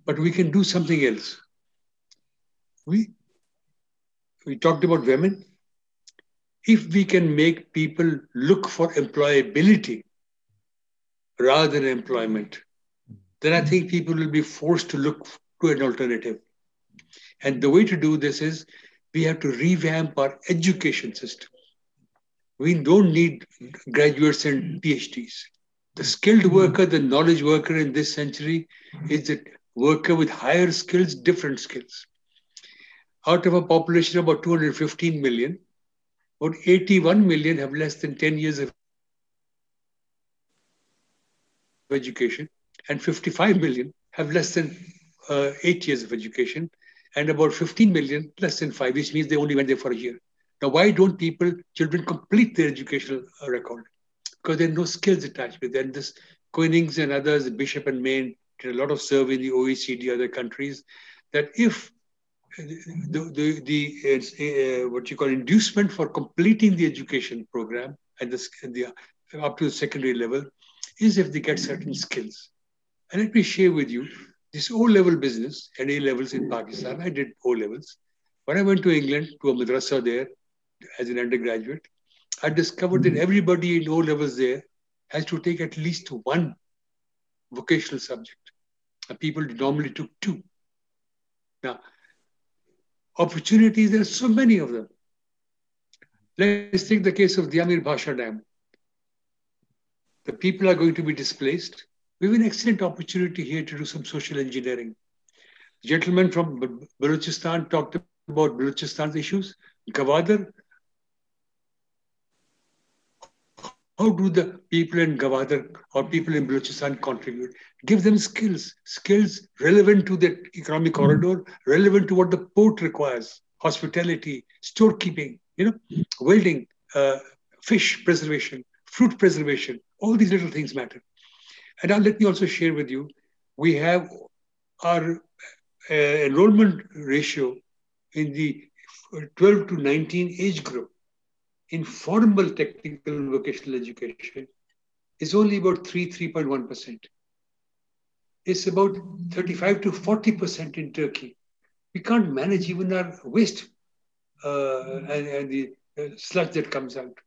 but we can do something else. We, we talked about women. If we can make people look for employability rather than employment, then I think people will be forced to look to an alternative. And the way to do this is we have to revamp our education system. We don't need graduates and PhDs. The skilled worker, the knowledge worker in this century is the worker with higher skills, different skills. Out of a population of about 215 million, about 81 million have less than 10 years of education, and 55 million have less than uh, eight years of education, and about 15 million less than five, which means they only went there for a year. Now, why don't people, children, complete their educational uh, record? Because there are no skills attached with them. This Koenings and others, Bishop and Mayne, did a lot of survey in the OECD, other countries, that if the, the, the uh, what you call inducement for completing the education program at the, the up to the secondary level is if they get certain skills. And let me share with you this O-level business and A-levels in Pakistan. I did O-levels. When I went to England to a madrasa there as an undergraduate, I discovered that hmm. everybody in O-levels there has to take at least one vocational subject. And people normally took two. Now, opportunities, there are so many of them. Let's take the case of the Diamer Bhasha Dam. The people are going to be displaced. We have an excellent opportunity here to do some social engineering. The gentleman from Balochistan talked about Balochistan's issues. Gwadar How do the people in Gwadar or people in Balochistan contribute? Give them skills, skills relevant to the economic corridor, relevant to what the port requires, hospitality, storekeeping, you know, welding, uh, fish preservation, fruit preservation. All these little things matter. And now let me also share with you, we have our uh, enrollment ratio in the 12 to 19 age group in formal technical and vocational education is only about 3, 3.1%. It's about 35 to 40% in Turkey. We can't manage even our waste uh, and, and, the uh, sludge that comes out.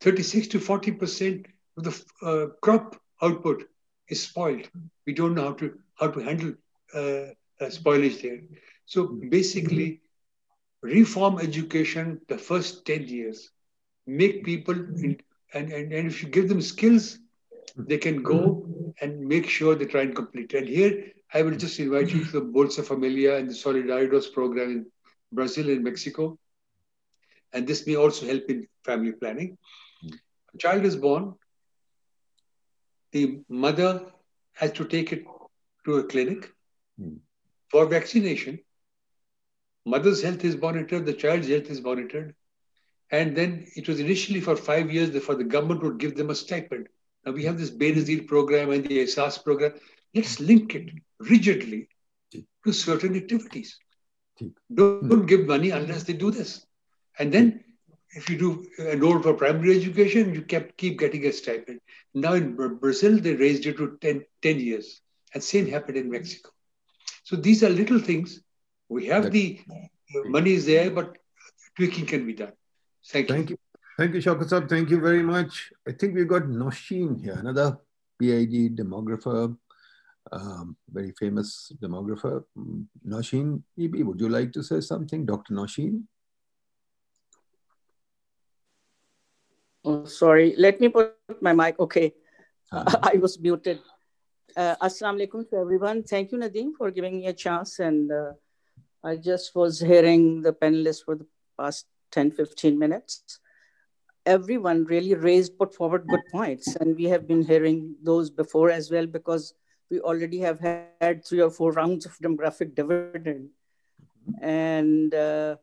36 to 40% of the uh, crop output is spoiled. We don't know how to how to handle uh, uh, spoilage there. So basically, reform education the first 10 years, make people, in, and, and, and if you give them skills, they can go and make sure they try and complete. And here, I will just invite you to the Bolsa Familia and the Solidaridad program in Brazil and Mexico. And this may also help in family planning. A child is born, the mother has to take it to a clinic mm. for vaccination. Mother's health is monitored, the child's health is monitored. And then it was initially for five years for the government would give them a stipend. Now we have this Benazir program and the Ehsaas program. Let's link it rigidly to certain activities. Don't, don't give money unless they do this. And then if you do enroll for primary education, you kept keep getting a stipend. Now in Brazil, they raised it to 10, 10 years. And same happened in Mexico. So these are little things. We have the money is there, but tweaking can be done. Thank you. Thank you. Thank you, Shaukat Thank you very much. I think we've got Noshin here, another PhD demographer, um, very famous demographer. Mm, Ibi, would you like to say something? Dr. Noshin? Oh, sorry. Let me put my mic. Okay. Uh-huh. I was muted. Uh, Assalamu alaikum to everyone. Thank you, Nadeem, for giving me a chance. And uh, I just was hearing the panelists for the past 10, 15 minutes. Everyone really raised, put forward good points. And we have been hearing those before as well because we already have had three or four rounds of demographic dividend. And uh,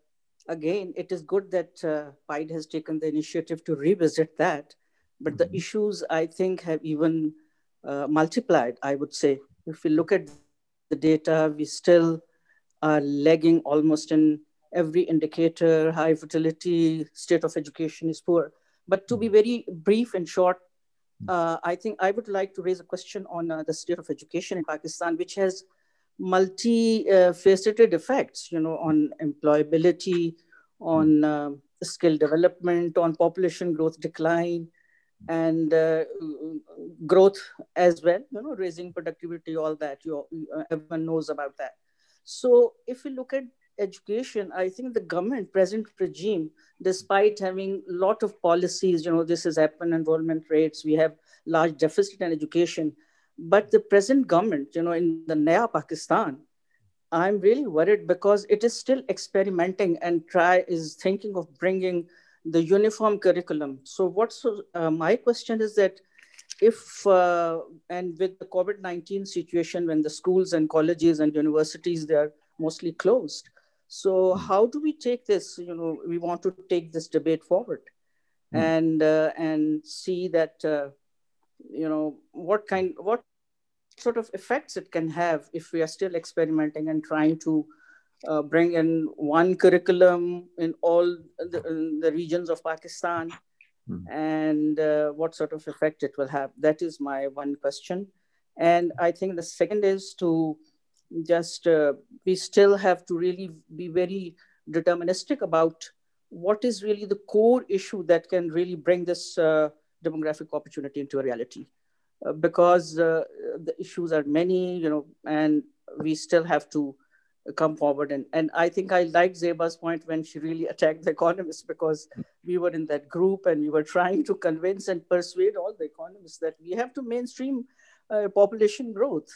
again, it is good that uh, PIDE has taken the initiative to revisit that. But mm-hmm. the issues, I think, have even uh, multiplied, I would say. If we look at the data, we still are lagging almost in every indicator, high fertility, state of education is poor. But to be mm-hmm. very brief and short, mm-hmm. uh, I think I would like to raise a question on uh, the state of education in Pakistan, which has multi-faceted effects, you know, on employability, on uh, skill development, on population growth decline, and uh, growth as well. You know, raising productivity, all that. You uh, everyone knows about that. So, if we look at education, I think the government, present regime, despite having a lot of policies, you know, this has happened, enrollment rates, we have large deficit in education but the present government, you know, in the Naya Pakistan, I'm really worried because it is still experimenting and try is thinking of bringing the uniform curriculum. So what's uh, my question is that if uh, and with the COVID-19 situation, when the schools and colleges and universities they are mostly closed, so how do we take this? You know, we want to take this debate forward, mm. and uh, and see that uh, you know what kind what sort of effects it can have if we are still experimenting and trying to uh, bring in one curriculum in all the, in the regions of Pakistan mm. and uh, what sort of effect it will have. That is my one question. And I think the second is to just, uh, we still have to really be very deterministic about what is really the core issue that can really bring this uh, demographic opportunity into a reality. Uh, because uh, the issues are many, you know, and we still have to come forward. And, and I think I like Zeba's point when she really attacked the economists because we were in that group and we were trying to convince and persuade all the economists that we have to mainstream uh, population growth.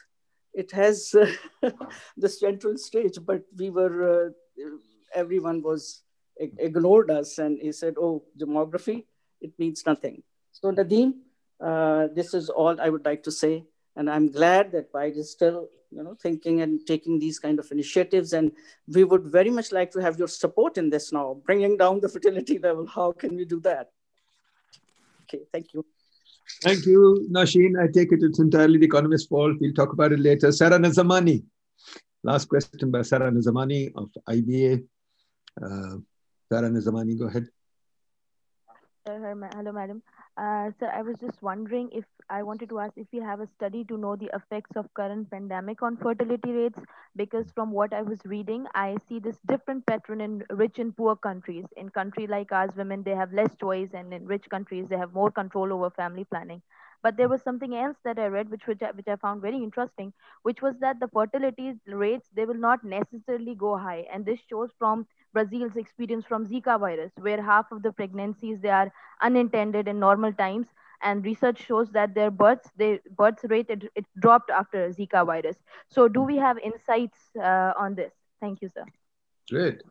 It has the central stage, but we were, uh, everyone was ignored us and he said, oh, demography, it means nothing. So Nadeem, uh, this is all I would like to say. And I'm glad that PIDE is still you know, thinking and taking these kind of initiatives. And we would very much like to have your support in this now, bringing down the fertility level. How can we do that? Okay, thank you. Thank you, Nashin. I take it it's entirely the economist's fault. We'll talk about it later. Sarah Nizamani. Last question by Sarah Nizamani of IBA. Uh, Tara Nizamani, go ahead. hello, madam. Uh, sir, I was just wondering if I wanted to ask if you have a study to know the effects of current pandemic on fertility rates, because from what I was reading, I see this different pattern in rich and poor countries. In country like ours, women they have less choice, and in rich countries they have more control over family planning. But there was something else that I read, which which I, which I found very interesting, which was that the fertility rates they will not necessarily go high, and this shows from Brazil's experience from Zika virus, where half of the pregnancies they are unintended in normal times, and research shows that their births, their birth rate it, it dropped after Zika virus. So, do we have insights uh, on this? Thank you, sir. Great.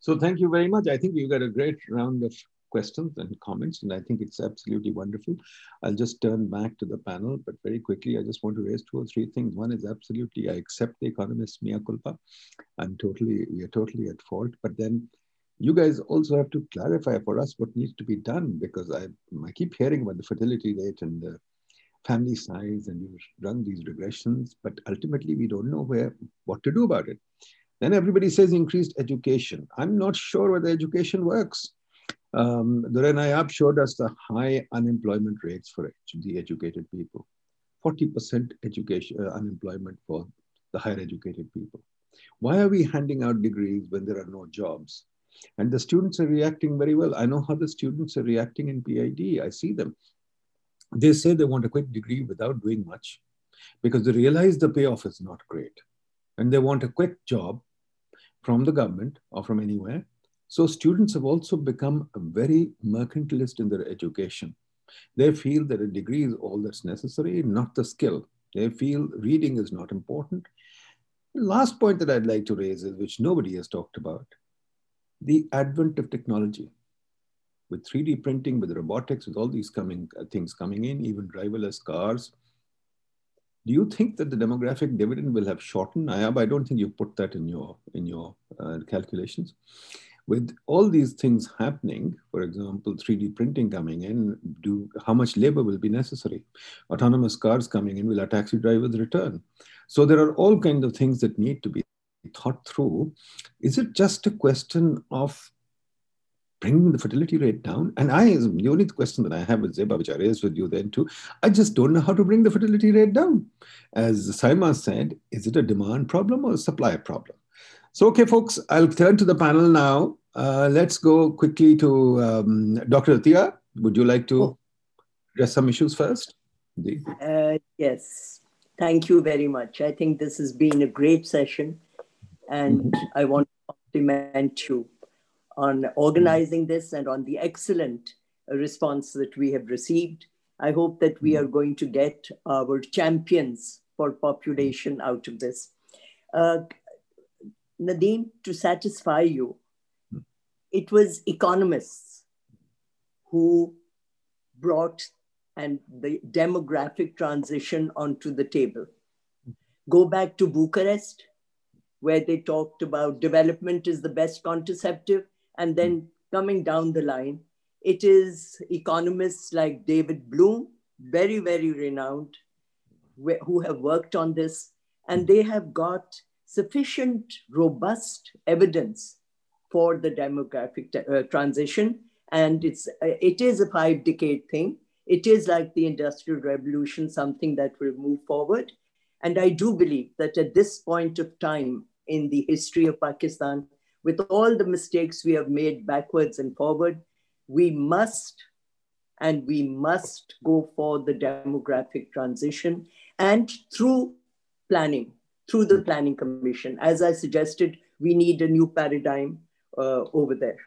So, thank you very much. I think we got a great round of questions and comments, and I think it's absolutely wonderful. I'll just turn back to the panel, but very quickly, I just want to raise two or three things. One is absolutely, I accept the economist mea culpa. I'm totally, we are totally at fault, but then you guys also have to clarify for us what needs to be done because I, I keep hearing about the fertility rate and the family size and you run these regressions, but ultimately we don't know where what to do about it. Then everybody says increased education. I'm not sure whether education works. Um, Nayab showed us the high unemployment rates for the educated people. 40% education uh, unemployment for the higher educated people. Why are we handing out degrees when there are no jobs? And the students are reacting very well. I know how the students are reacting in PIDE. I see them. They say they want a quick degree without doing much because they realize the payoff is not great. And they want a quick job from the government or from anywhere so students have also become very mercantilist in their education. They feel that a degree is all that's necessary, not the skill. They feel reading is not important. Last point that I'd like to raise is, which nobody has talked about, the advent of technology. With 3D printing, with robotics, with all these coming uh, things coming in, even driverless cars, do you think that the demographic dividend will have shortened? I, I don't think you put that in your in your uh, calculations with all these things happening, for example, 3D printing coming in, do how much labor will be necessary? Autonomous cars coming in, will our taxi drivers return? So there are all kinds of things that need to be thought through. Is it just a question of bringing the fertility rate down? And I, the only question that I have with Zeba, which I raised with you then too, I just don't know how to bring the fertility rate down. As Saima said, is it a demand problem or a supply problem? So, okay, folks, I'll turn to the panel now. Uh, let's go quickly to um, Dr. Atia. Would you like to address some issues first? Uh, yes, thank you very much. I think this has been a great session, and mm -hmm. I want to compliment you on organizing mm -hmm. this and on the excellent response that we have received. I hope that we mm-hmm. are going to get our champions for population out of this. Uh, Nadeem, to satisfy you, it was economists who brought and the demographic transition onto the table. Go back to Bucharest, where they talked about development is the best contraceptive, and then coming down the line, it is economists like David Bloom, very, very renowned, who have worked on this, and they have got sufficient, robust evidence for the demographic uh, transition. And it's, uh, it is a five decade thing. It is like the Industrial Revolution, something that will move forward. And I do believe that at this point of time in the history of Pakistan, with all the mistakes we have made backwards and forward, we must and we must go for the demographic transition and through planning through the Planning Commission. As I suggested, we need a new paradigm uh, over there.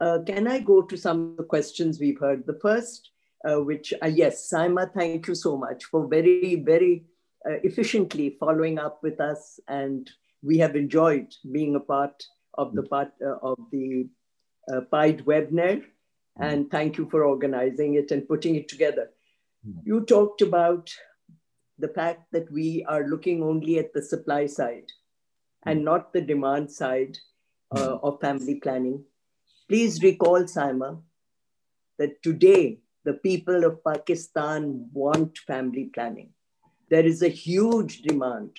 Uh, can I go to some of the questions we've heard? The first, uh, which, uh, yes, Saima, thank you so much for very, very uh, efficiently following up with us. And we have enjoyed being a part of the part uh, of the uh, PIDE webinar. And thank you for organizing it and putting it together. You talked about the fact that we are looking only at the supply side and hmm. not the demand side uh, hmm. of family planning. Please recall, Saima, that today the people of Pakistan want family planning. There is a huge demand,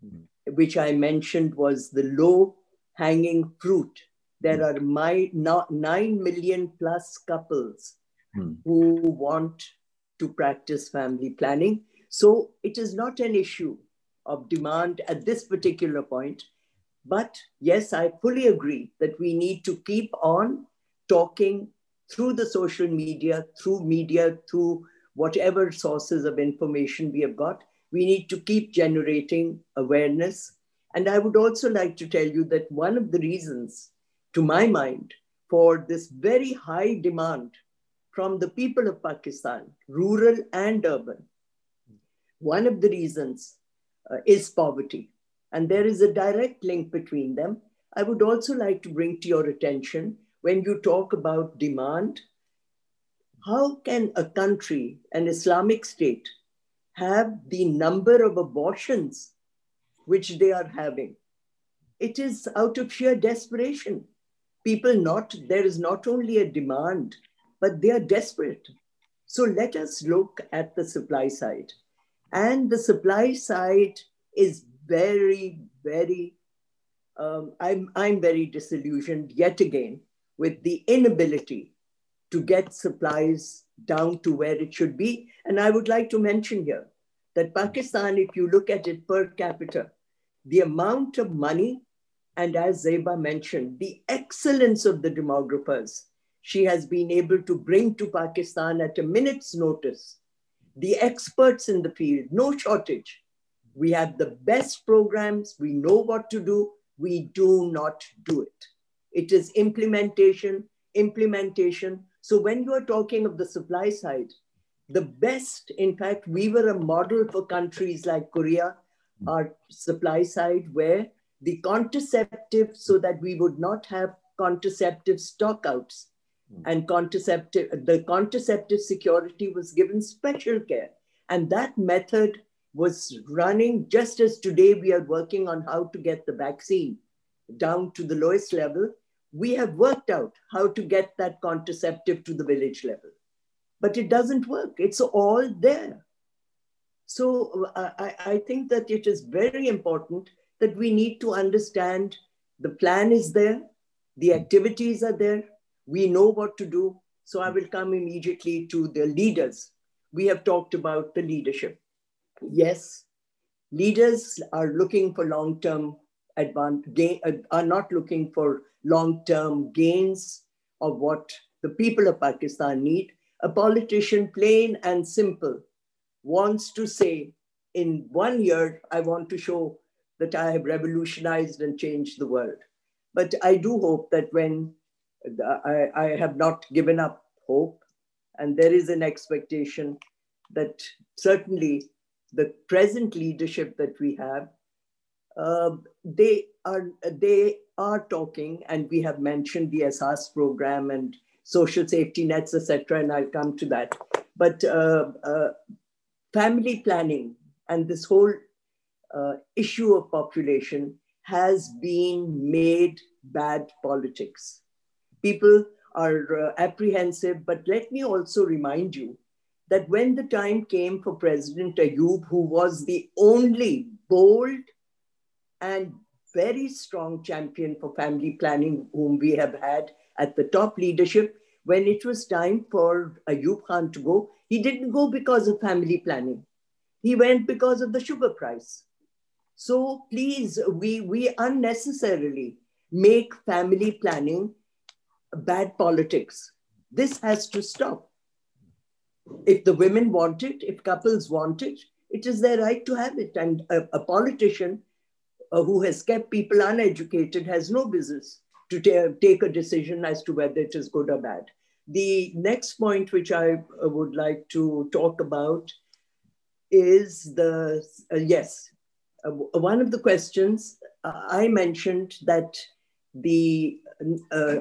hmm. which I mentioned was the low hanging fruit There are my, not 9 million plus couples who want to practice family planning. So it is not an issue of demand at this particular point. But yes, I fully agree that we need to keep on talking through the social media, through media, through whatever sources of information we have got. We need to keep generating awareness. And I would also like to tell you that one of the reasons, to my mind, for this very high demand from the people of Pakistan, rural and urban. One of the reasons uh, is poverty, and there is a direct link between them. I would also like to bring to your attention when you talk about demand, how can a country, an Islamic state, have the number of abortions which they are having? It is out of sheer desperation. People not, there is not only a demand, but they are desperate. So let us look at the supply side. And the supply side is very, very, um, I'm, I'm very disillusioned yet again with the inability to get supplies down to where it should be. And I would like to mention here that Pakistan, if you look at it per capita, the amount of money, and as Zeba mentioned, the excellence of the demographers she has been able to bring to Pakistan at a minute's notice. The experts in the field, no shortage. We have the best programs, we know what to do, we do not do it. It is implementation, implementation. So when you are talking of the supply side, the best, in fact, we were a model for countries like Korea, our supply side, where the contraceptive, so that we would not have contraceptive stockouts, and contraceptive the contraceptive security was given special care. And that method was running just as today we are working on how to get the vaccine down to the lowest level. We have worked out how to get that contraceptive to the village level but it doesn't work. It's all there. So uh, I, I think that it is very important that we need to understand the plan is there the activities are there we know what to do. So I will come immediately to the leaders. We have talked about the leadership. Yes, leaders are looking for long-term advantage, uh, are not looking for long-term gains of what the people of Pakistan need. A politician, plain and simple, wants to say, in one year, I want to show that I have revolutionized and changed the world. But I do hope that when I, I have not given up hope. And there is an expectation that certainly the present leadership that we have, uh, they are they are talking, and we have mentioned the Ehsaas program and social safety nets, etc. And I'll come to that. But uh, uh, family planning and this whole uh, issue of population has been made bad politics people are uh, apprehensive. But let me also remind you that when the time came for President Ayub, who was the only bold and very strong champion for family planning, whom we have had at the top leadership, when it was time for Ayub Khan to go, he didn't go because of family planning. He went because of the sugar price. So please, we, we unnecessarily make family planning bad politics. This has to stop. If the women want it, if couples want it, it is their right to have it. And a, a politician uh, who has kept people uneducated has no business to ta- take a decision as to whether it is good or bad. The next point, which I uh, would like to talk about, is the uh, yes, uh, one of the questions uh, I mentioned that the uh,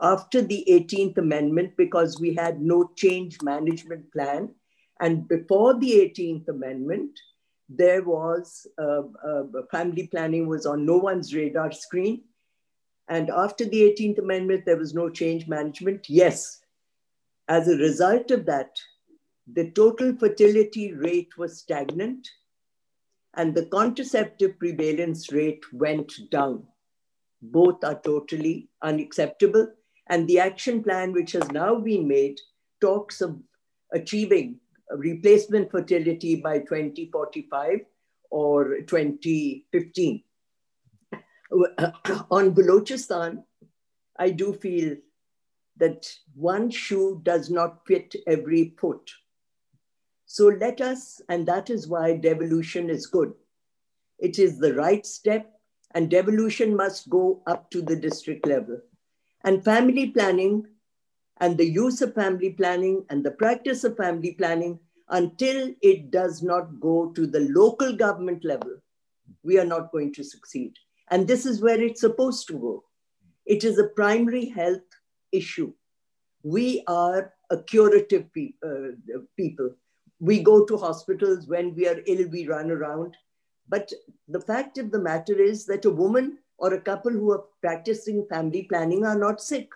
after the 18th Amendment because we had no change management plan. And before the 18th Amendment, there was uh, uh, family planning was on no one's radar screen. And after the 18th Amendment, there was no change management. Yes, as a result of that, the total fertility rate was stagnant and the contraceptive prevalence rate went down. Both are totally unacceptable. And the action plan, which has now been made, talks of achieving replacement fertility by 2045 or 2015. On Balochistan, I do feel that one shoe does not fit every foot. So let us, and that is why devolution is good. It is the right step, and devolution must go up to the district level. And family planning and the use of family planning and the practice of family planning until it does not go to the local government level, we are not going to succeed. And this is where it's supposed to go. It is a primary health issue. We are a curative pe- uh, people. We go to hospitals when we are ill, we run around. But the fact of the matter is that a woman or a couple who are practicing family planning are not sick.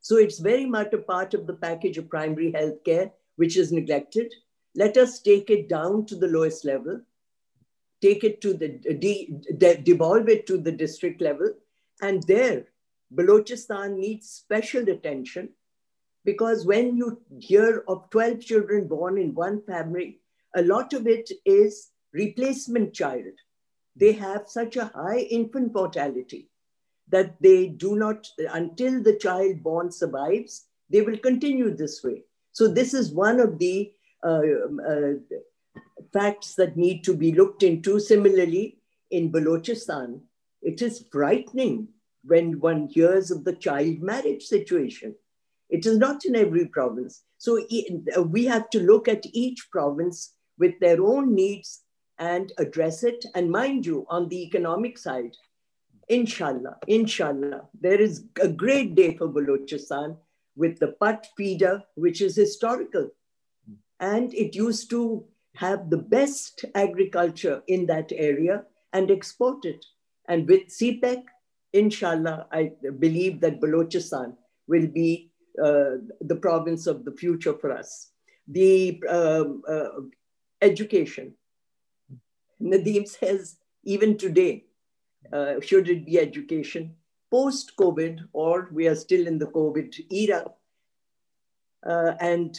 So it's very much a part of the package of primary health care, which is neglected. Let us take it down to the lowest level, take it to the, de, de, devolve it to the district level. And there, Balochistan needs special attention because when you hear of 12 children born in one family, a lot of it is replacement child. They have such a high infant mortality that they do not, until the child born survives, they will continue this way. So, this is one of the uh, uh, facts that need to be looked into. Similarly, in Balochistan, it is frightening when one hears of the child marriage situation. It is not in every province. So, we have to look at each province with their own needs and address it. And mind you, on the economic side, Inshallah, inshallah, there is a great day for Balochistan with the Pat feeder, which is historical. And it used to have the best agriculture in that area and export it. And with CPEC, inshallah, I believe that Balochistan will be uh, the province of the future for us. The um, uh, education. Nadeem says, even today, uh, should it be education, post COVID, or we are still in the COVID era. Uh, and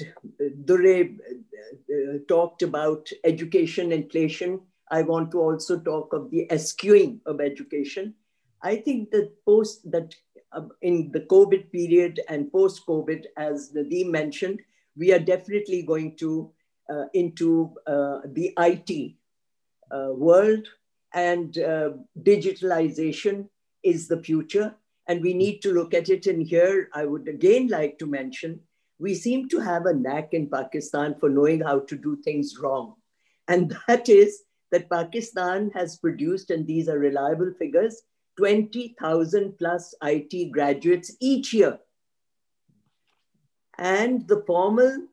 Durre uh, talked about education inflation. I want to also talk of the eschewing of education. I think that post that uh, in the COVID period and post COVID, as Nadeem mentioned, we are definitely going to uh, into uh, the IT uh, world and uh, digitalization is the future. And we need to look at it. And here, I would again like to mention we seem to have a knack in Pakistan for knowing how to do things wrong. And that is that Pakistan has produced, and these are reliable figures, 20,000 plus IT graduates each year. And the formal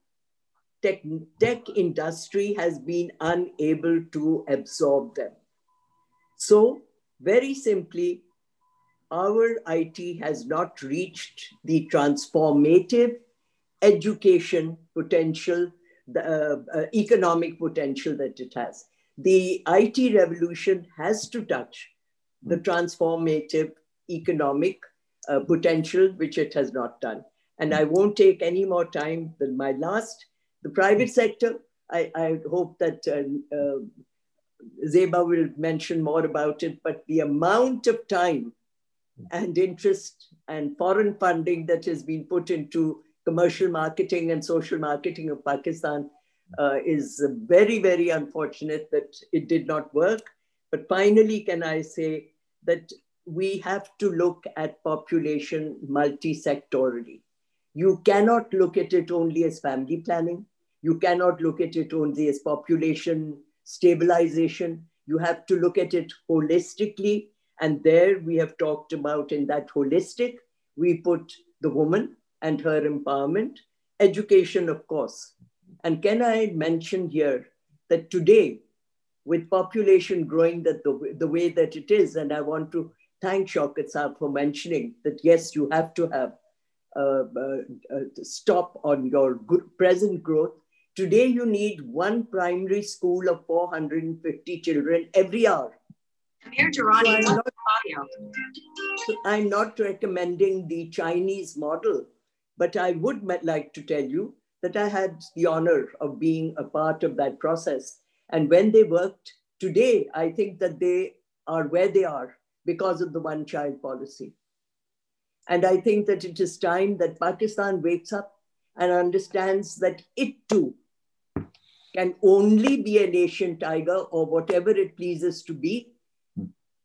tech, tech industry has been unable to absorb them. So, very simply, our IT has not reached the transformative education potential, the uh, uh, economic potential that it has. The IT revolution has to touch the transformative economic uh, potential, which it has not done. And I won't take any more time than my last. The private sector, I, I hope that uh, uh Zeba will mention more about it, but the amount of time and interest and foreign funding that has been put into commercial marketing and social marketing of Pakistan uh, is very, very unfortunate that it did not work. But finally, can I say that we have to look at population multi-sectorally. You cannot look at it only as family planning. You cannot look at it only as population stabilization. You have to look at it holistically. And there we have talked about in that holistic, we put the woman and her empowerment, education, of course. And can I mention here that today, with population growing that the, the way that it is, and I want to thank Shaukat Saab for mentioning that yes, you have to have uh, uh, stop on your present growth Today, you need one primary school of 450 children every hour. So I'm, not, so I'm not recommending the Chinese model, but I would like to tell you that I had the honor of being a part of that process. And when they worked today, I think that they are where they are because of the one child policy. And I think that it is time that Pakistan wakes up and understands that it too can only be a nation tiger or whatever it pleases to be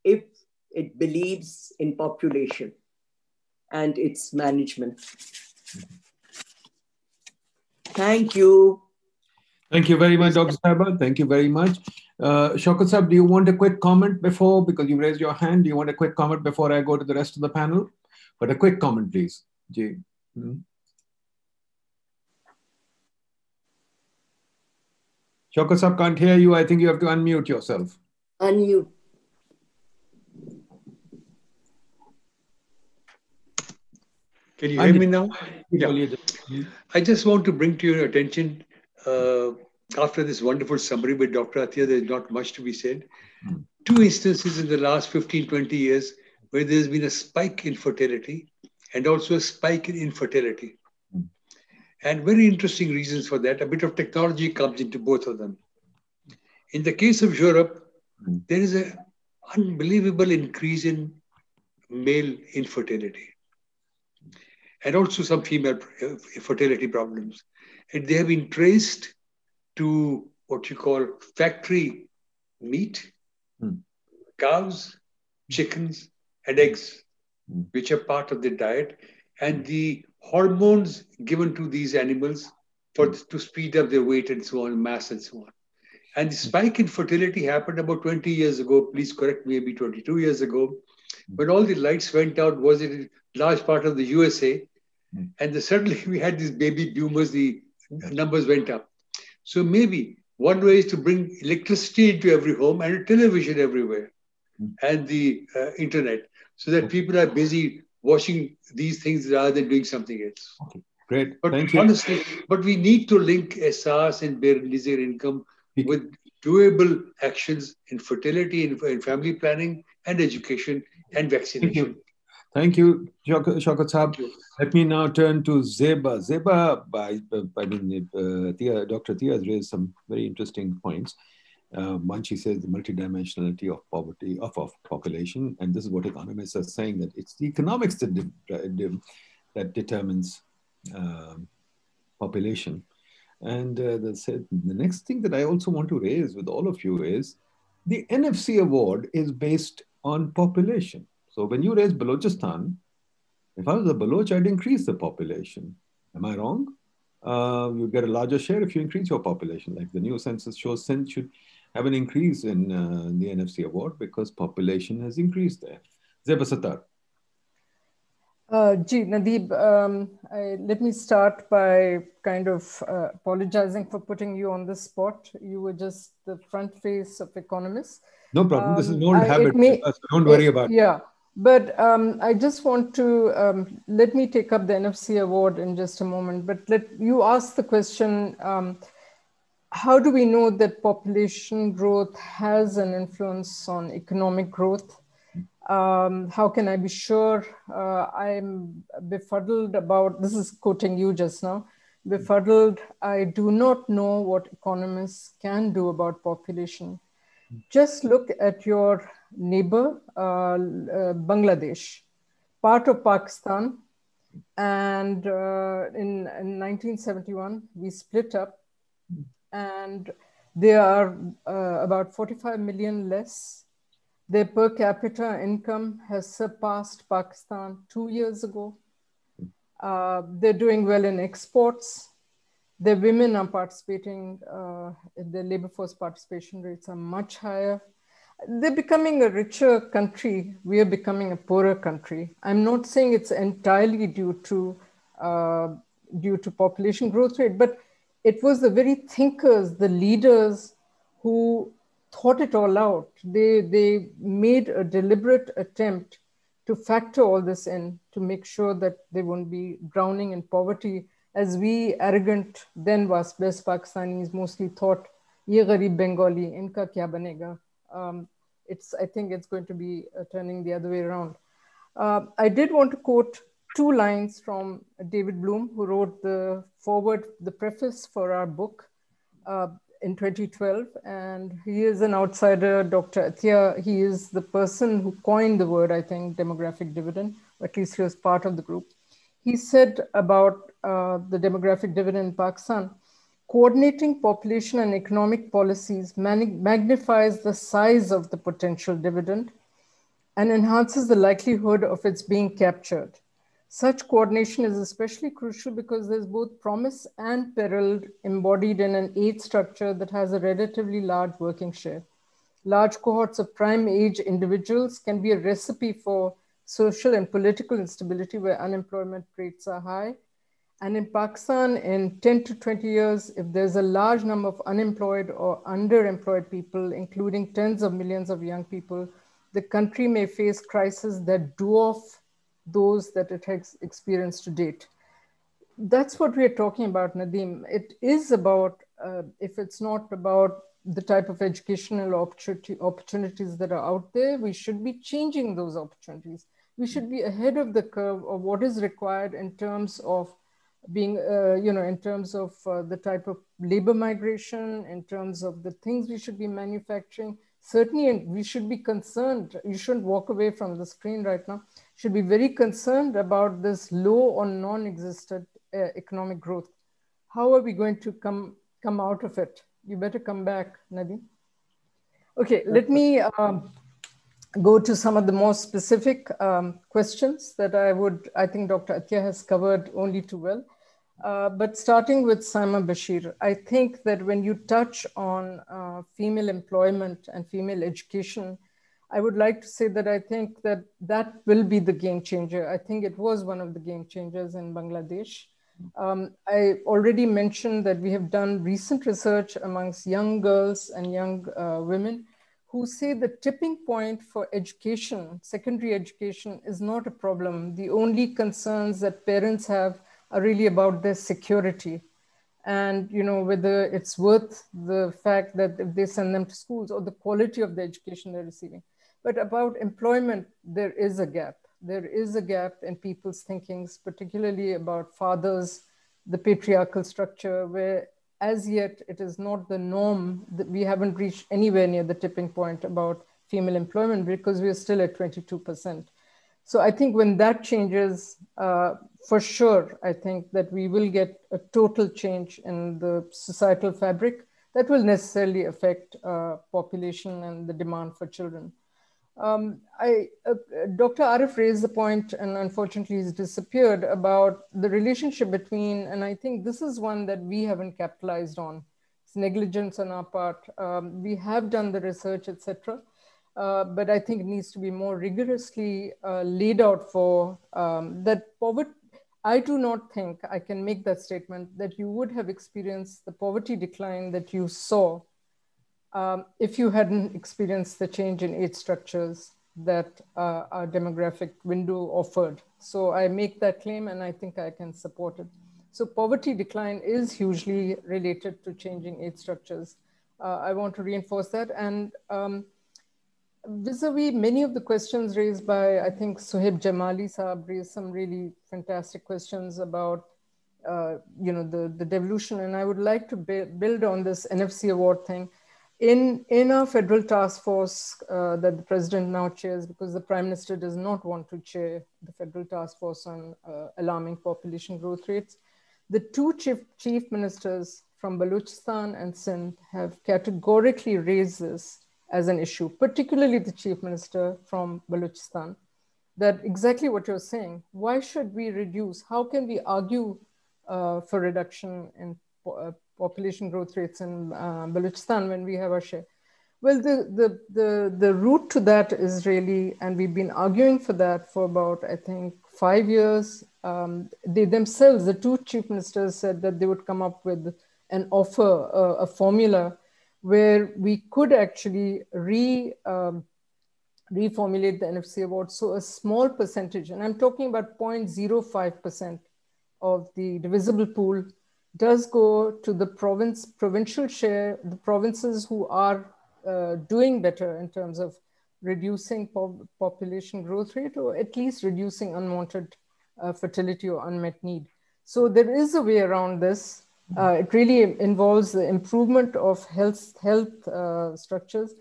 if it believes in population and its management. Thank you. Thank you very much, Dr. Sahiba. Thank you very much. Uh, Shaukat Sab, do you want a quick comment before, because you raised your hand, do you want a quick comment before I go to the rest of the panel? But a quick comment, please. Ji. Hmm. Shaukat Sab can't hear you. I think you have to unmute yourself. Unmute. Can you hear me now? Yeah. I just want to bring to your attention uh, after this wonderful summary by Dr. Athiya, there's not much to be said. Mm. Two instances in the last 15, 20 years where there's been a spike in fertility and also a spike in infertility. And very interesting reasons for that. A bit of technology comes into both of them. In the case of Europe, mm. there is an unbelievable increase in male infertility and also some female fertility problems. And they have been traced to what you call factory meat, mm. cows, chickens, and eggs, mm. which are part of the diet, and the hormones given to these animals for to speed up their weight and so on, mass and so on. And the spike in fertility happened about 20 years ago. Please correct me, maybe 22 years ago, when all the lights went out. Was it a large part of the USA? And the, suddenly we had these baby boomers. The numbers went up. So maybe one way is to bring electricity into every home and a television everywhere mm. and the uh, internet so that people are busy watching these things rather than doing something else. Okay. Great. But Thank honestly, you. but we need to link SRs and bare leisure income with doable actions in fertility, in, in family planning, and education and vaccination. Thank you, Thank you Shaukat Saab. Let me now turn to Zeba. Zeba, I, I mean, uh, Dr. Tia has raised some very interesting points. Uh, she says the multidimensionality of poverty, of, of population, and this is what economists are saying, that it's the economics that, de that determines um, population. And uh, the, the next thing that I also want to raise with all of you is the NFC award is based on population. So when you raise Balochistan, if I was a Baloch, I'd increase the population. Am I wrong? Uh, you get a larger share if you increase your population. Like the new census shows, should have an increase in uh, the NFC award because population has increased there. Zeba Sathar. Uh, Ji, Nadeem, um, I, let me start by kind of uh, apologizing for putting you on the spot. You were just the front face of economists. No problem. Um, this is an old I, habit. May, don't worry it, about it. Yeah. But um, I just want to um, let me take up the NFC award in just a moment. But let you ask the question: um, How do we know that population growth has an influence on economic growth? Um, how can I be sure? Uh, I'm befuddled about this. Is quoting you just now. Befuddled. I do not know what economists can do about population. Just look at your neighbor, uh, uh, Bangladesh, part of Pakistan. And uh, in, in 1971, we split up, and they are about 45 million less their per capita income has surpassed Pakistan two years ago. Uh, they're doing well in exports the women are participating, uh, the labor force participation rates are much higher. They're becoming a richer country. We are becoming a poorer country. I'm not saying it's entirely due to uh, due to population growth rate, but it was the very thinkers, the leaders who thought it all out. They, they made a deliberate attempt to factor all this in to make sure that they won't be drowning in poverty as we arrogant then was best Pakistanis mostly thought ye Bengali inka kya banega um, it's I think it's going to be uh, turning the other way around. Uh, I did want to quote two lines from David Bloom, who wrote the foreword, the preface for our book uh, in 2012. And he is an outsider, Dr. Athia. He is the person who coined the word, I think, demographic dividend, or at least he was part of the group. He said about uh, the demographic dividend in Pakistan, coordinating population and economic policies magnifies the size of the potential dividend and enhances the likelihood of its being captured. Such coordination is especially crucial because there's both promise and peril embodied in an age structure that has a relatively large working share. Large cohorts of prime age individuals can be a recipe for social and political instability where unemployment rates are high. And in Pakistan, in 10 to 20 years, if there's a large number of unemployed or underemployed people, including tens of millions of young people, the country may face crises that dwarf those that it has experienced to date. That's what we're talking about, Nadeem. It is about, uh, if it's not about the type of educational opportunity, opportunities that are out there, we should be changing those opportunities. We should be ahead of the curve of what is required in terms of being, uh, you know, in terms of uh, the type of labor migration, in terms of the things we should be manufacturing, certainly we should be concerned. You shouldn't walk away from the screen right now. Should be very concerned about this low or non-existent uh, economic growth. How are we going to come come out of it? You better come back, Nadi. Okay, let me um, go to some of the more specific um, questions that I would, I think Dr. Athiya has covered only too well. Uh, but starting with Saima Bashir, I think that when you touch on uh, female employment and female education, I would like to say that I think that that will be the game changer. I think it was one of the game changers in Bangladesh. Um, I already mentioned that we have done recent research amongst young girls and young uh, women who say the tipping point for education, secondary education, is not a problem. The only concerns that parents have are really about their security and you know whether it's worth the fact that if they send them to schools or the quality of the education they're receiving but about employment there is a gap there is a gap in people's thinkings particularly about fathers the patriarchal structure where as yet it is not the norm that we haven't reached anywhere near the tipping point about female employment because we're still at 22% so I think when that changes, uh, for sure, I think that we will get a total change in the societal fabric that will necessarily affect uh, population and the demand for children. Um, I, uh, Dr. Arif raised the point, and unfortunately he's disappeared, about the relationship between, and I think this is one that we haven't capitalized on. It's negligence on our part. Um, we have done the research, etc. Uh, but I think it needs to be more rigorously uh, laid out for um, that poverty. I do not think I can make that statement that you would have experienced the poverty decline that you saw um, if you hadn't experienced the change in age structures that uh, our demographic window offered. So I make that claim and I think I can support it. So poverty decline is hugely related to changing age structures. Uh, I want to reinforce that. And um, vis-a-vis many of the questions raised by, I think Suhaib Jamali Saab raised some really fantastic questions about, uh, you know, the, the devolution. And I would like to build on this NFC award thing. In, in our federal task force uh, that the president now chairs, because the prime minister does not want to chair the federal task force on uh, alarming population growth rates, the two chief, chief ministers from Balochistan and Sindh have categorically raised this as an issue, particularly the chief minister from Balochistan, that exactly what you're saying. Why should we reduce? How can we argue uh, for reduction in uh, population growth rates in uh, Balochistan when we have our share? Well, the, the, the, the route to that is really, and we've been arguing for that for about, I think, five years. Um, they themselves, the two chief ministers said that they would come up with an offer, uh, a formula where we could actually re, um, reformulate the NFC award. So a small percentage, and I'm talking about 0.05% of the divisible pool does go to the province, provincial share, the provinces who are uh, doing better in terms of reducing po population growth rate or at least reducing unwanted uh, fertility or unmet need. So there is a way around this. Uh, it really involves the improvement of health, health uh, structures.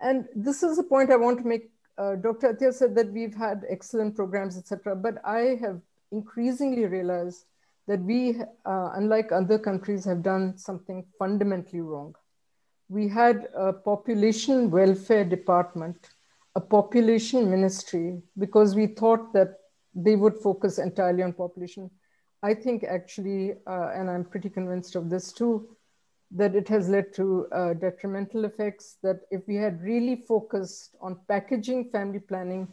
And this is a point I want to make. Uh, Dr. Athiya said that we've had excellent programs, etc. But I have increasingly realized that we, uh, unlike other countries, have done something fundamentally wrong. We had a population welfare department, a population ministry, because we thought that they would focus entirely on population. I think actually, uh, and I'm pretty convinced of this too, that it has led to uh, detrimental effects. That if we had really focused on packaging family planning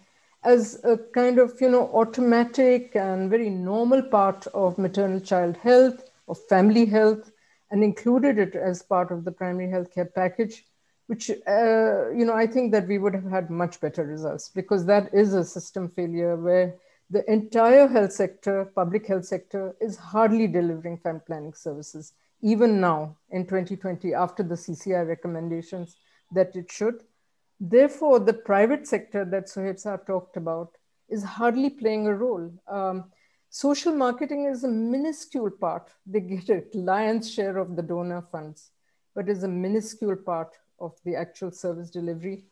as a kind of, you know, automatic and very normal part of maternal child health, of family health, and included it as part of the primary healthcare package, which, uh, you know, I think that we would have had much better results because that is a system failure where the entire health sector, public health sector, is hardly delivering family planning services, even now in 2020, after the CCI recommendations that it should. Therefore, the private sector that Saab talked about is hardly playing a role. Um, social marketing is a minuscule part. They get a lion's share of the donor funds, but is a minuscule part of the actual service delivery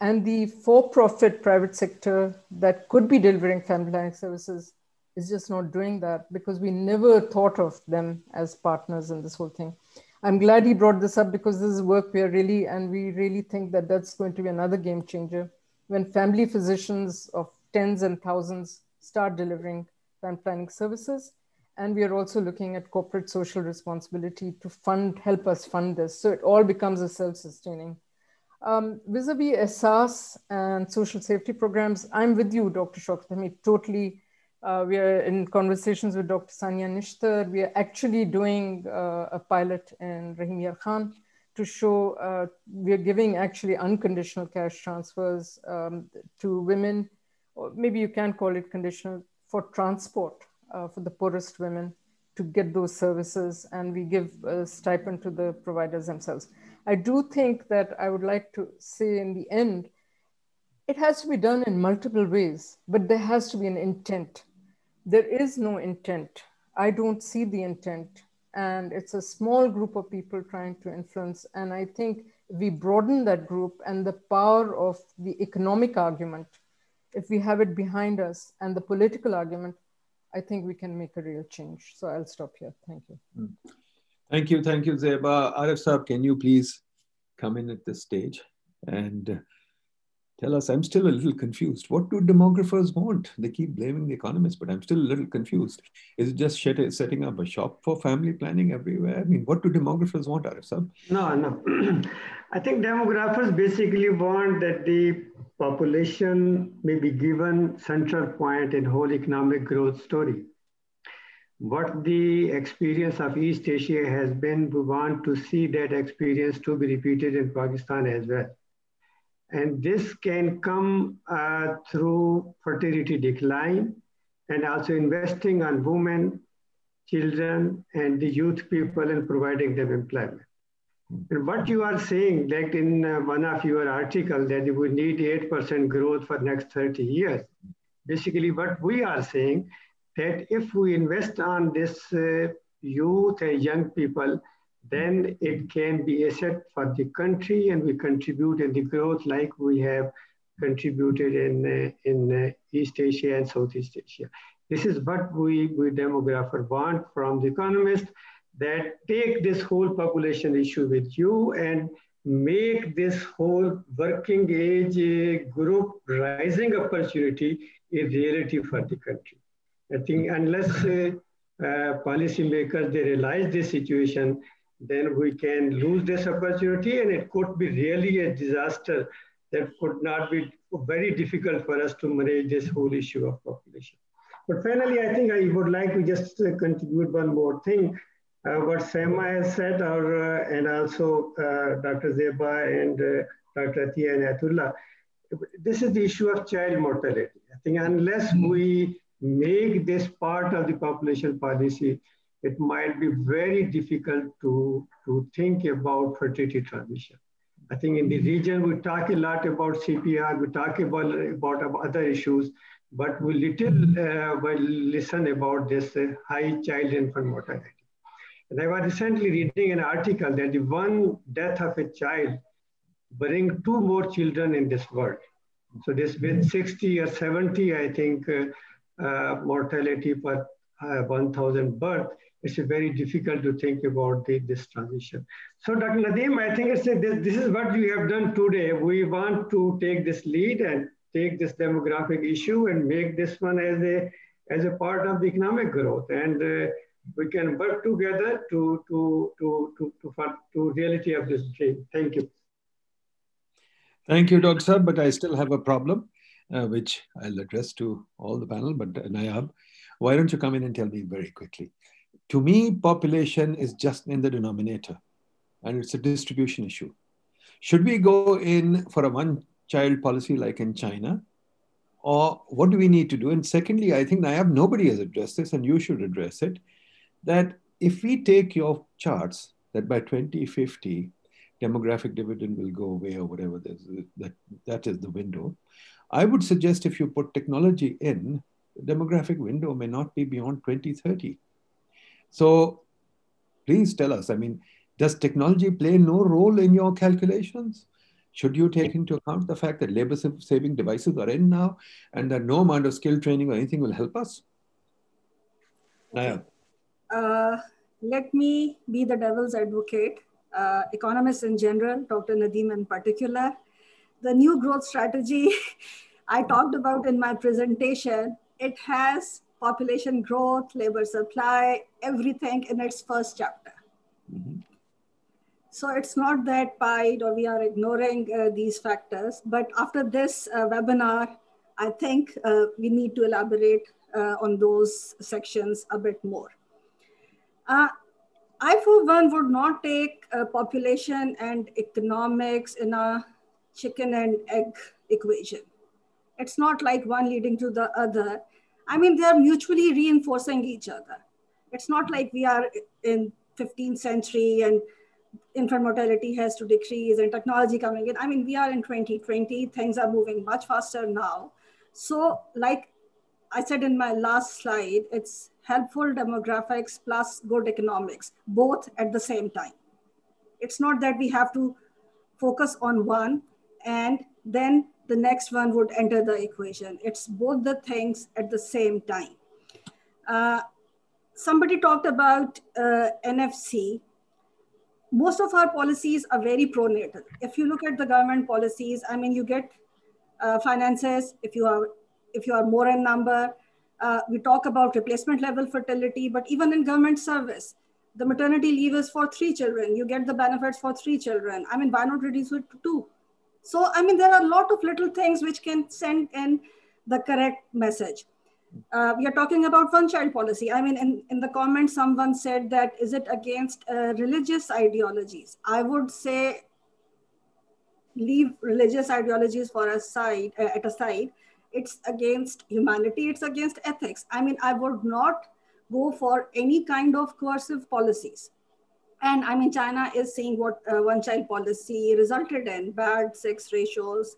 and the for-profit private sector that could be delivering family planning services is just not doing that because we never thought of them as partners in this whole thing. I'm glad he brought this up because this is work we are really, and we really think that that's going to be another game changer when family physicians of tens and thousands start delivering family planning services. And we are also looking at corporate social responsibility to fund, help us fund this. So it all becomes a self-sustaining um, vis-a-vis Ehsaas and social safety programs, I'm with you, Dr. Shaukat Hamid, totally. Uh, we are in conversations with Dr. Sania Nishtar. We are actually doing uh, a pilot in Rahim Yar Khan to show uh, we are giving actually unconditional cash transfers um, to women, or maybe you can call it conditional, for transport uh, for the poorest women to get those services. And we give a stipend to the providers themselves. I do think that I would like to say in the end, it has to be done in multiple ways, but there has to be an intent. There is no intent. I don't see the intent. And it's a small group of people trying to influence. And I think we broaden that group and the power of the economic argument, if we have it behind us and the political argument, I think we can make a real change. So I'll stop here. Thank you. Mm. Thank you, thank you, Zeba. Arif Saab, can you please come in at this stage and tell us? I'm still a little confused. What do demographers want? They keep blaming the economists, but I'm still a little confused. Is it just setting up a shop for family planning everywhere? I mean, what do demographers want, Arif Saab? No, no. I think demographers basically want that the population may be given central point in whole economic growth story what the experience of East Asia has been, we want to see that experience to be repeated in Pakistan as well. And this can come uh, through fertility decline and also investing on women, children, and the youth people and providing them employment. And what you are saying, like in uh, one of your articles, that you would need 8% growth for next 30 years. Basically, what we are saying that if we invest on this uh, youth and young people, then it can be asset for the country and we contribute in the growth like we have contributed in, uh, in uh, East Asia and Southeast Asia. This is what we, we demographer want from the economist that take this whole population issue with you and make this whole working age uh, group rising opportunity a reality for the country. I think unless uh, uh, policymakers they realize this situation, then we can lose this opportunity, and it could be really a disaster that could not be very difficult for us to manage this whole issue of population. But finally, I think I would like to just uh, contribute one more thing. Uh, what Saima has said, or, uh, and also uh, Dr. Zeba and uh, Dr. Athiya and Ayatullah, this is the issue of child mortality. I think unless we make this part of the population policy, it might be very difficult to, to think about fertility transition. I think in the region, we talk a lot about CPR, we talk about, about other issues, but we little uh, will listen about this uh, high child infant mortality. And I was recently reading an article that the one death of a child bring two more children in this world. So this with 60 or 70, I think, uh, uh, mortality per uh, 1,000 birth, it's very difficult to think about the, this transition. So Dr. Nadeem, I think it's a, this, this is what we have done today. We want to take this lead and take this demographic issue and make this one as a, as a part of the economic growth. And uh, we can work together to, to, to, to, to, to, reality of this dream. Thank you. Thank you, Dr. Sir, but I still have a problem, uh, which I'll address to all the panel, but uh, Nayab, why don't you come in and tell me very quickly? To me, population is just in the denominator, and it's a distribution issue. Should we go in for a one child policy like in China? Or what do we need to do? And secondly, I think Nayab, nobody has addressed this, and you should address it, that if we take your charts that by 2050, demographic dividend will go away or whatever, that, that is the window. I would suggest if you put technology in, the demographic window may not be beyond 2030. So please tell us, I mean, does technology play no role in your calculations? Should you take into account the fact that labor saving devices are in now and that no amount of skill training or anything will help us? Okay. Uh, let me be the devil's advocate. Uh, economists in general, Dr. Nadeem in particular, the new growth strategy I talked about in my presentation, it has population growth, labor supply, everything in its first chapter. Mm-hmm. So it's not that PIDE or we are ignoring uh, these factors, but after this uh, webinar, I think uh, we need to elaborate uh, on those sections a bit more. Uh, I, for one, would not take uh, population and economics in a chicken and egg equation. It's not like one leading to the other. I mean, they're mutually reinforcing each other. It's not like we are in 15th century and infant mortality has to decrease and technology coming in. I mean, we are in 2020, things are moving much faster now. So like I said in my last slide, it's helpful demographics plus good economics, both at the same time. It's not that we have to focus on one and then the next one would enter the equation. It's both the things at the same time. Uh, somebody talked about uh, NFC most of our policies are very pro-natal. If you look at the government policies, I mean, you get uh, finances if you are if you are more in number. Uh, we talk about replacement level fertility, but even in government service, the maternity leave is for three children. You get the benefits for three children. I mean, why not reduce it to two? So, I mean, there are a lot of little things which can send in the correct message uh, we are talking about one child policy. I mean, in, in the comments, someone said that is it against uh, religious ideologies? I would say leave religious ideologies for a side, uh, at a side. It's against humanity, it's against ethics. I mean, I would not go for any kind of coercive policies. And I mean, China is seeing what uh, one child policy resulted in bad sex ratios,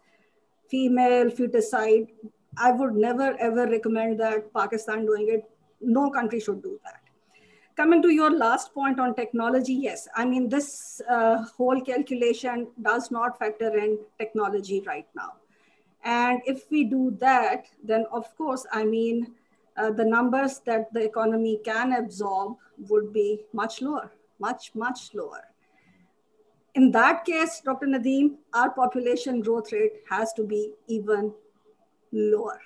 female feticide, I would never ever recommend that Pakistan doing it. No country should do that. Coming to your last point on technology, yes. I mean, this uh, whole calculation does not factor in technology right now. And if we do that, then of course, I mean, uh, the numbers that the economy can absorb would be much lower, much, much lower. In that case, Dr. Nadeem, our population growth rate has to be even lower.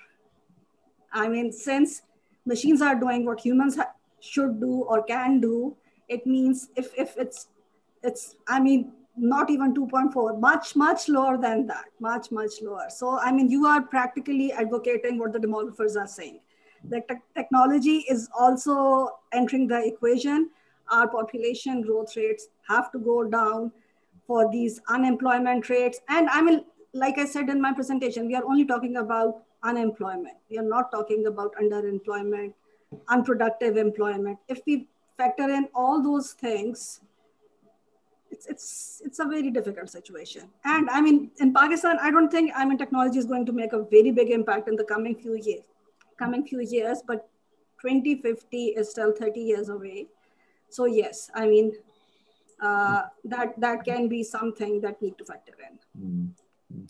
I mean, since machines are doing what humans should do or can do, it means if, if it's, it's, I mean, not even 2.4, much, much lower than that, much, much lower. So, I mean, you are practically advocating what the demographers are saying. The te technology is also entering the equation. Our population growth rates have to go down for these unemployment rates. And I mean, like I said in my presentation, we are only talking about unemployment. We are not talking about underemployment, unproductive employment. If we factor in all those things, it's it's it's a very difficult situation. And I mean, in Pakistan, I don't think I mean technology is going to make a very big impact in the coming few years, coming few years. But 2050 is still 30 years away. So yes, I mean uh, that that can be something that need to factor in. Mm-hmm.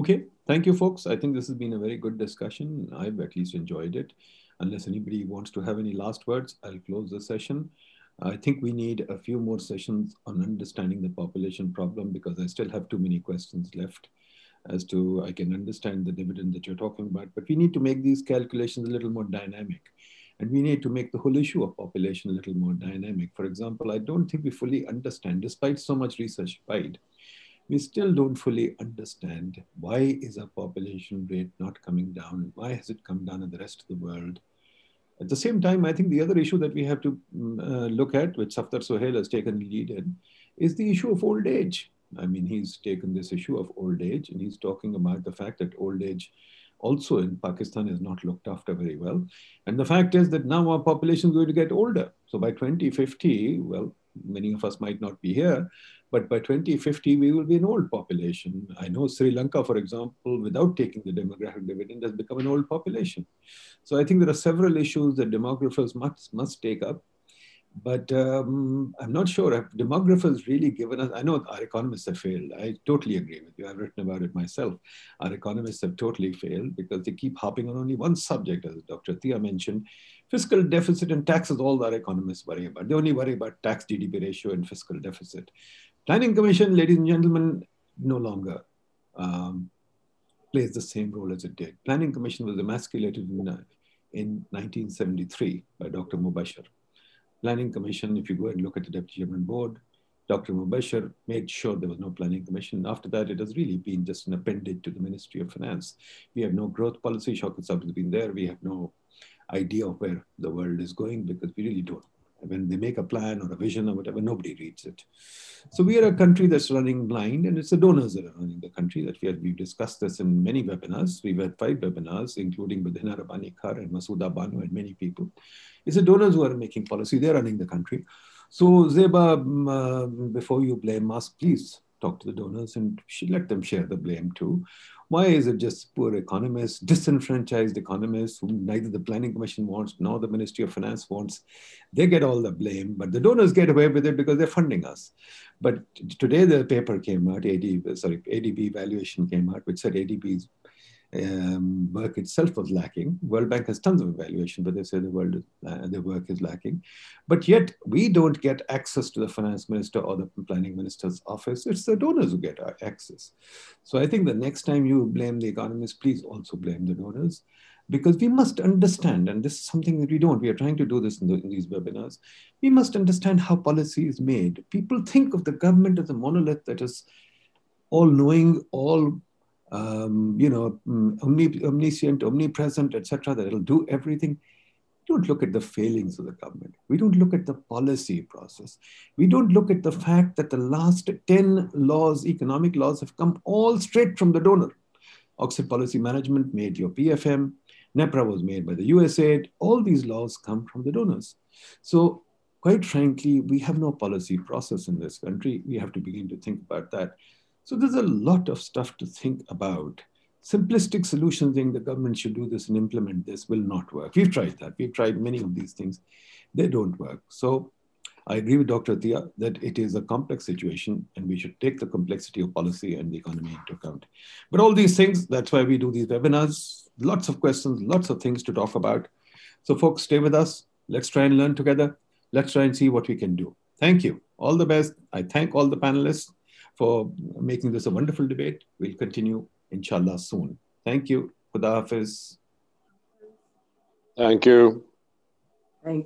Okay, thank you, folks. I think this has been a very good discussion. I've at least enjoyed it. Unless anybody wants to have any last words, I'll close the session. I think we need a few more sessions on understanding the population problem because I still have too many questions left as to, I can understand the dividend that you're talking about, but we need to make these calculations a little more dynamic. And we need to make the whole issue of population a little more dynamic. For example, I don't think we fully understand, despite so much research applied, we still don't fully understand why is our population rate not coming down? Why has it come down in the rest of the world? At the same time, I think the other issue that we have to mm, uh, look at, which Safdar Suhail has taken lead in, is the issue of old age. I mean, he's taken this issue of old age and he's talking about the fact that old age also in Pakistan is not looked after very well. And the fact is that now our population is going to get older. So by 2050, well, many of us might not be here, but by 2050, we will be an old population. I know Sri Lanka, for example, without taking the demographic dividend, has become an old population. So I think there are several issues that demographers must, must take up. But um, I'm not sure if demographers really given us, I know our economists have failed. I totally agree with you. I've written about it myself. Our economists have totally failed because they keep hopping on only one subject, as Dr. Tia mentioned. Fiscal deficit and taxes, all our economists worry about. They only worry about tax GDP ratio and fiscal deficit. Planning Commission, ladies and gentlemen, no longer um, plays the same role as it did. Planning Commission was emasculated in, uh, in 1973 by Dr. Mubashir. Planning Commission, if you go and look at the Deputy Chairman Board, Dr. Mubashir made sure there was no planning commission. After that, it has really been just an appendage to the Ministry of Finance. We have no growth policy. Shaukat has been there. We have no idea of where the world is going because we really don't when they make a plan or a vision or whatever, nobody reads it. So we are a country that's running blind, and it's the donors that are running the country. That we have, we've discussed this in many webinars. We've had five webinars, including with Hina Rabbani Khar and Masooda Bano and many people. It's the donors who are making policy. They're running the country. So Zeba, um, uh, before you blame us, please talk to the donors and let them share the blame too. Why is it just poor economists, disenfranchised economists whom neither the Planning Commission wants nor the Ministry of Finance wants? They get all the blame, but the donors get away with it because they're funding us. But today the paper came out, AD, sorry, ADB valuation came out, which said ADB's um, work itself was lacking. World Bank has tons of evaluation, but they say the world uh, the work is lacking. But yet we don't get access to the finance minister or the planning minister's office. It's the donors who get access. So I think the next time you blame the economists, please also blame the donors because we must understand, and this is something that we don't, we are trying to do this in, the, in, these webinars, we must understand how policy is made. People think of the government as a monolith that is all knowing, all um, you know, mm, omniscient, omnipresent, etc., that it'll do everything. We don't look at the failings of the government. We don't look at the policy process. We don't look at the fact that the last 10 laws, economic laws, have come all straight from the donor. Oxford Policy Management made your PFM. NEPRA was made by the USAID. All these laws come from the donors. So quite frankly, we have no policy process in this country. We have to begin to think about that. So there's a lot of stuff to think about. Simplistic solutions saying the government should do this and implement this will not work. We've tried that. We've tried many of these things. They don't work. So I agree with Dr. Tia that it is a complex situation and we should take the complexity of policy and the economy into account. But all these things, that's why we do these webinars. Lots of questions, lots of things to talk about. So folks, stay with us. Let's try and learn together. Let's try and see what we can do. Thank you. All the best. I thank all the panelists for making this a wonderful debate. We'll continue, inshallah, soon. Thank you. Khuda Hafiz. Thank you.